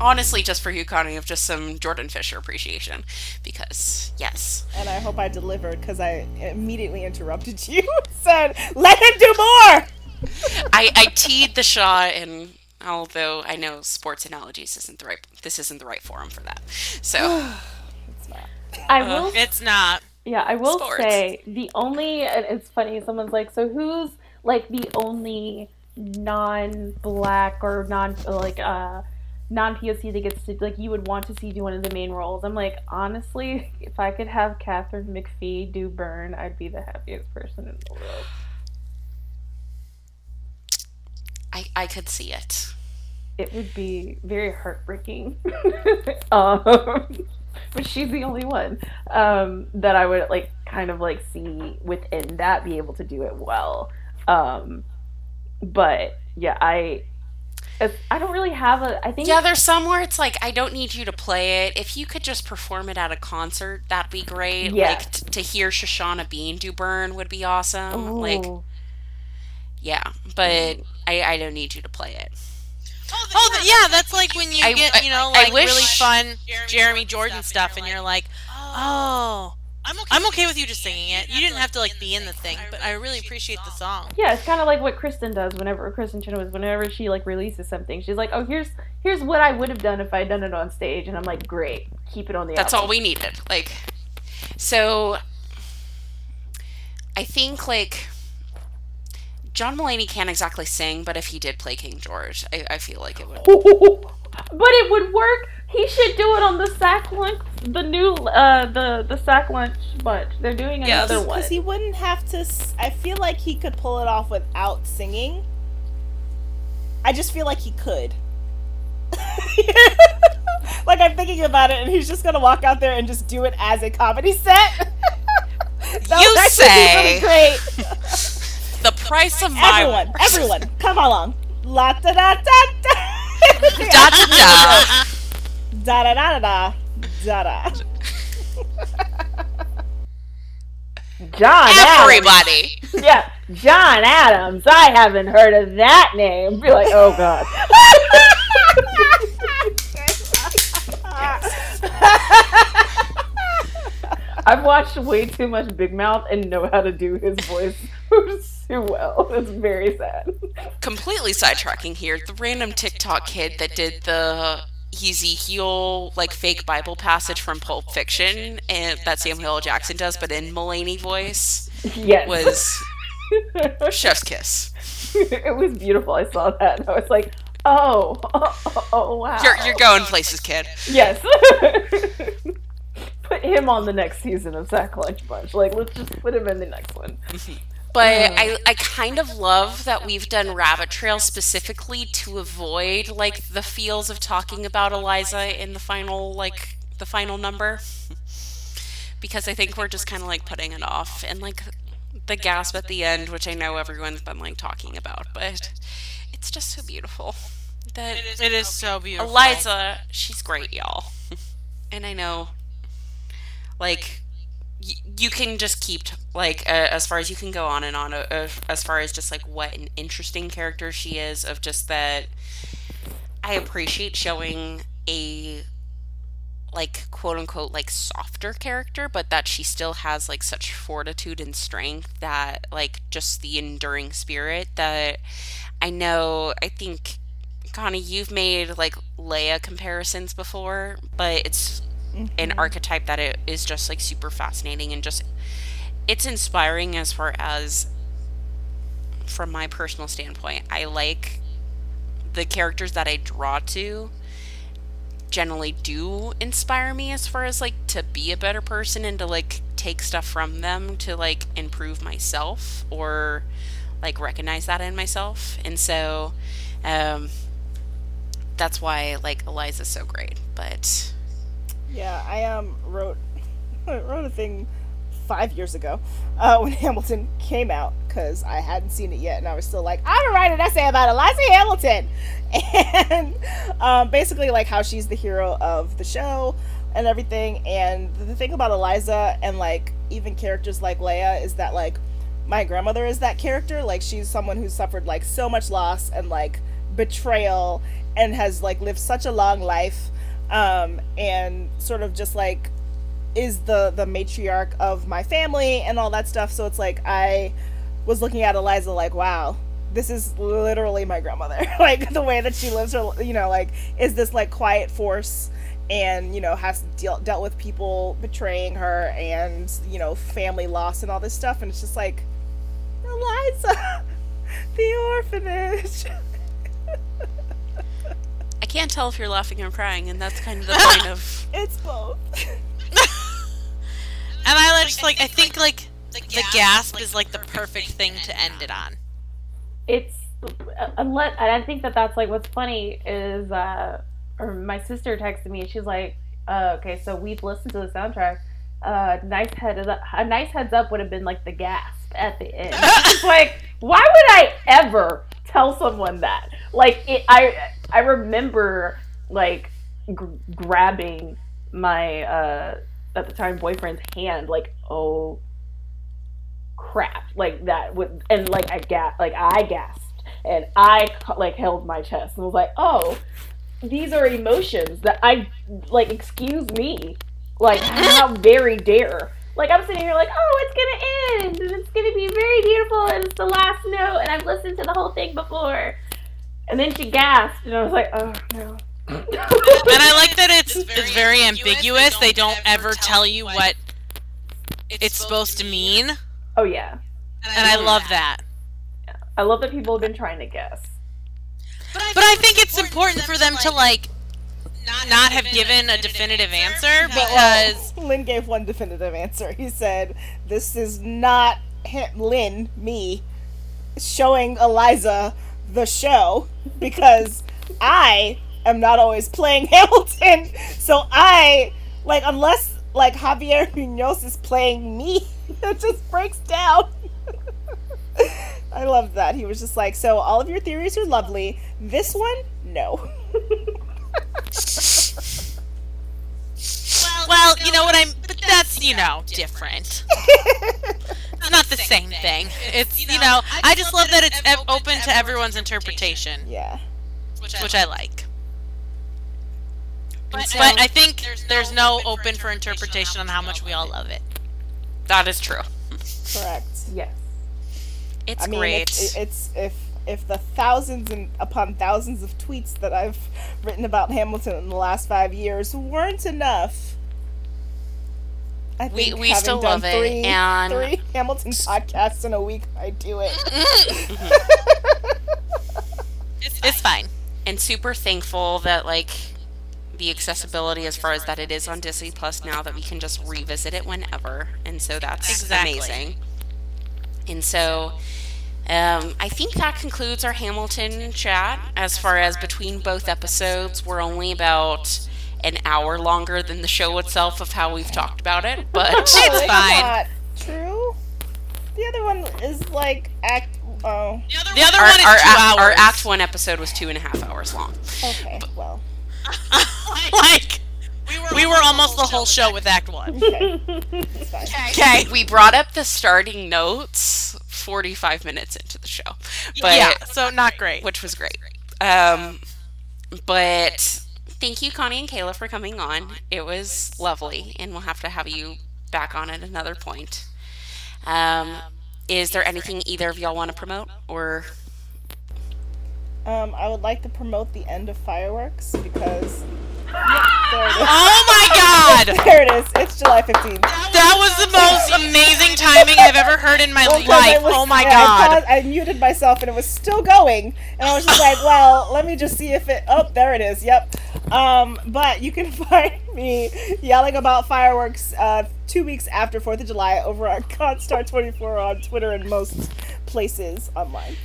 honestly, just for you, Connie, of just some Jordan Fisher appreciation. Because, yes. And I hope I delivered because I immediately interrupted you. Said, let him do more. I, I teed the shot, and although I know sports analogies isn't the right, this isn't the right forum for that. So, it's not. i uh, will It's not. yeah i will Sports. say the only and it's funny someone's like so who's like the only non-black or non like uh non-POC that gets to like you would want to see do one of the main roles. I'm like, honestly, if I could have Katharine McPhee do Burn, I'd be the happiest person in the world. I, I could see it. It would be very heartbreaking. um, but she's the only one um, that I would like kind of like see within that be able to do it well. Um, but yeah, I I don't really have a. I think Yeah, there's some where it's like, I don't need you to play it. If you could just perform it at a concert, that'd be great. Yeah. Like, t- to hear Shoshana Bean do Burn would be awesome. Like, yeah. But I, I don't need you to play it. Oh, oh th- yeah, that's like when you I- get, you know, I- I like wish- really fun Jeremy Jordan stuff, and you're like, oh, oh. I'm okay. I'm okay with you just singing it. You didn't have to like be in the thing, but I really appreciate the song. Yeah, it's kind of like what Kristin does whenever Kristin Chenoweth, whenever she like releases something, she's like, "Oh, here's here's what I would have done if I'd done it on stage," and I'm like, "Great, keep it on the." That's album." all we needed. Like, so I think like John Mulaney can't exactly sing, but if he did play King George, I, I feel like it would. but it would work. He should do it on the sack lunch, the new uh the the sack lunch bunch. They're doing Yes. another one. Because he wouldn't have to. s- I feel like he could pull it off without singing. I just feel like he could. like I'm thinking about it, and he's just gonna walk out there and just do it as a comedy set. That You would actually be say. really great. The price of my Everyone, everyone, come along. La da da da da. da da da. Da da da da da da. John Adams. Everybody. Yeah, John Adams. I haven't heard of that name. Be like, oh god. I've watched way too much Big Mouth and know how to do his voice too well. It's very sad. Completely sidetracking here. The random TikTok kid that did the Ezekiel like fake Bible passage from Pulp Fiction and that Samuel L. Jackson does, but in Mulaney voice Yes. was Chef's Kiss. it was beautiful. I saw that and I was like, oh, oh, oh, wow. You're you're going places, kid. Yes. put him on the next season of Sack Lunch Bunch. Like, let's just put him in the next one. Mm-hmm. But oh. I, I kind of love that we've done Rabbit Trail specifically to avoid like the feels of talking about Eliza in the final like the final number. because I think we're just kind of like putting it off and like the gasp at the end, which I know everyone's been like talking about, but it's just so beautiful. That It is so beautiful. Eliza, she's great, y'all. and I know, like, you can just keep, like, uh, as far as you can go on and on, uh, as far as just, like, what an interesting character she is, of just that I appreciate showing a, like, quote unquote, like, softer character, but that she still has, like, such fortitude and strength that, like, just the enduring spirit that I know, I think Connie, you've made like Leia comparisons before, but it's an archetype that it is just like super fascinating and just it's inspiring as far as from my personal standpoint. I like the characters that I draw to generally do inspire me as far as like to be a better person and to like take stuff from them to like improve myself or like recognize that in myself. And so um that's why like Eliza's so great. But Yeah, I um wrote wrote a thing five years ago uh, when Hamilton came out because I hadn't seen it yet, and I was still like, I'm gonna write an essay about Eliza Hamilton, and um, basically like how she's the hero of the show and everything. And the thing about Eliza and like even characters like Leia is that like my grandmother is that character. Like she's someone who suffered like so much loss and like betrayal and has like lived such a long life um, and sort of just like is the the matriarch of my family and all that stuff. So it's like I was looking at Eliza like, wow, this is literally my grandmother. like the way that she lives her, you know, like is this like quiet force and you know has deal, dealt with people betraying her and you know family loss and all this stuff and it's just like Eliza, the orphanage. I can't tell if you're laughing or crying, and that's kind of the point of it's both. And I like, just like I think like the gasp is like the perfect thing to end it on. it's unless and I think that that's like what's funny is uh or my sister texted me and she's like uh, okay so we've listened to the soundtrack uh nice head a nice heads up would have been like the gasp at the end it's like why would I ever tell someone that. Like it I I remember like gr- grabbing my uh at the time boyfriend's hand like oh crap. Like that would and like I gas like I gasped and I like held my chest and was like oh these are emotions that I like excuse me. Like how very dare like I'm sitting here like oh it's gonna end and it's gonna be very beautiful and it's the last note and I've listened to the whole thing before. And then she gasped and I was like oh no. And I like that it's it's very ambiguous. They don't ever tell you what it's supposed to mean, and oh yeah. And I love that. I love that people have been trying to guess. But I think it's important for them to like not have given a definitive answer because Lin gave one definitive answer. He said, "This is not him, Lin, me, showing Eliza the show because I am not always playing Hamilton. So I like unless like Javier Munoz is playing me, it just breaks down." I love that. He was just like, "So all of your theories are lovely. This one, no." Well, you know what I'm. But that's you know different. It's not the same thing. It's you know I just love that it's ev- open to everyone's interpretation, yeah. which I like. But I think there's no open for interpretation on how much we all love it. that is true. Correct. yes It's I mean, great. It's, it's if if the thousands and upon thousands of tweets that I've written about Hamilton in the last five years weren't enough. I We- think we having still done love it, three, and- three Hamilton podcasts in a week, I do it. Mm-hmm. It's fine. and super thankful that like the accessibility as far as that it is on Disney Plus now that we can just revisit it whenever, and so that's Exactly. amazing. And so, um, I think that concludes our Hamilton chat. As far as between both episodes, we're only about an hour longer than the show itself of how we've talked about it, but It's That's fine. not true. The other one is like act. Oh, The other The one- our, one is our, two act, hours. our Act One episode was two and a half hours long. okay. Well, like we were we were almost the whole show with Act One. okay. Okay. We brought up the starting notes 45 minutes into the show, but yeah. So not great. which was great. Um, but thank you, Connie and Kayla, for coming on. It was lovely, and we'll have to have you back on at another point. Um, is there anything either of y'all want to promote, or Um, I would like to promote the end of fireworks because. Yep, there it is. Oh my god! There it is. It's July 15th. That was the most amazing timing I've ever heard in my Well, 'cause I life. was- Oh my yeah, I, god. paused- I muted myself and it was still going, and I was just like, "Well, let me just see if it." Oh, there it is. Yep. Um, but you can find me yelling about fireworks uh, two weeks after Fourth of July over at Constar24 on Twitter and most places online.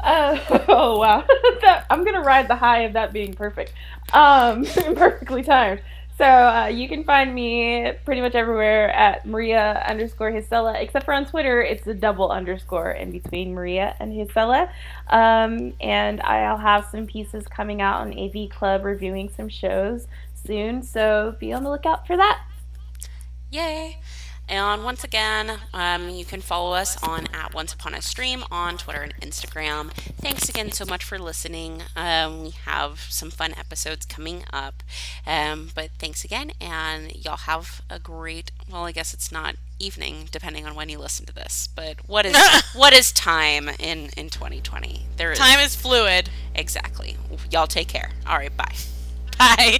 Uh, oh wow, that, I'm gonna ride the high of that being perfect, um, perfectly timed. So uh, you can find me pretty much everywhere at Maria underscore Hisela, except for on Twitter, it's a double underscore in between Maria and Hisela. Um, and I'll have some pieces coming out on AV Club reviewing some shows soon, so be on the lookout for that. Yay! And once again, um, you can follow us on at Once Upon a Stream on Twitter and Instagram. Thanks again so much for listening. Um, we have some fun episodes coming up. Um, but thanks again, and y'all have a great. Well, I guess it's not evening, depending on when you listen to this. But what is what is time in in 2020? There is Time is fluid. exactly. Y'all take care. All right, bye. Bye.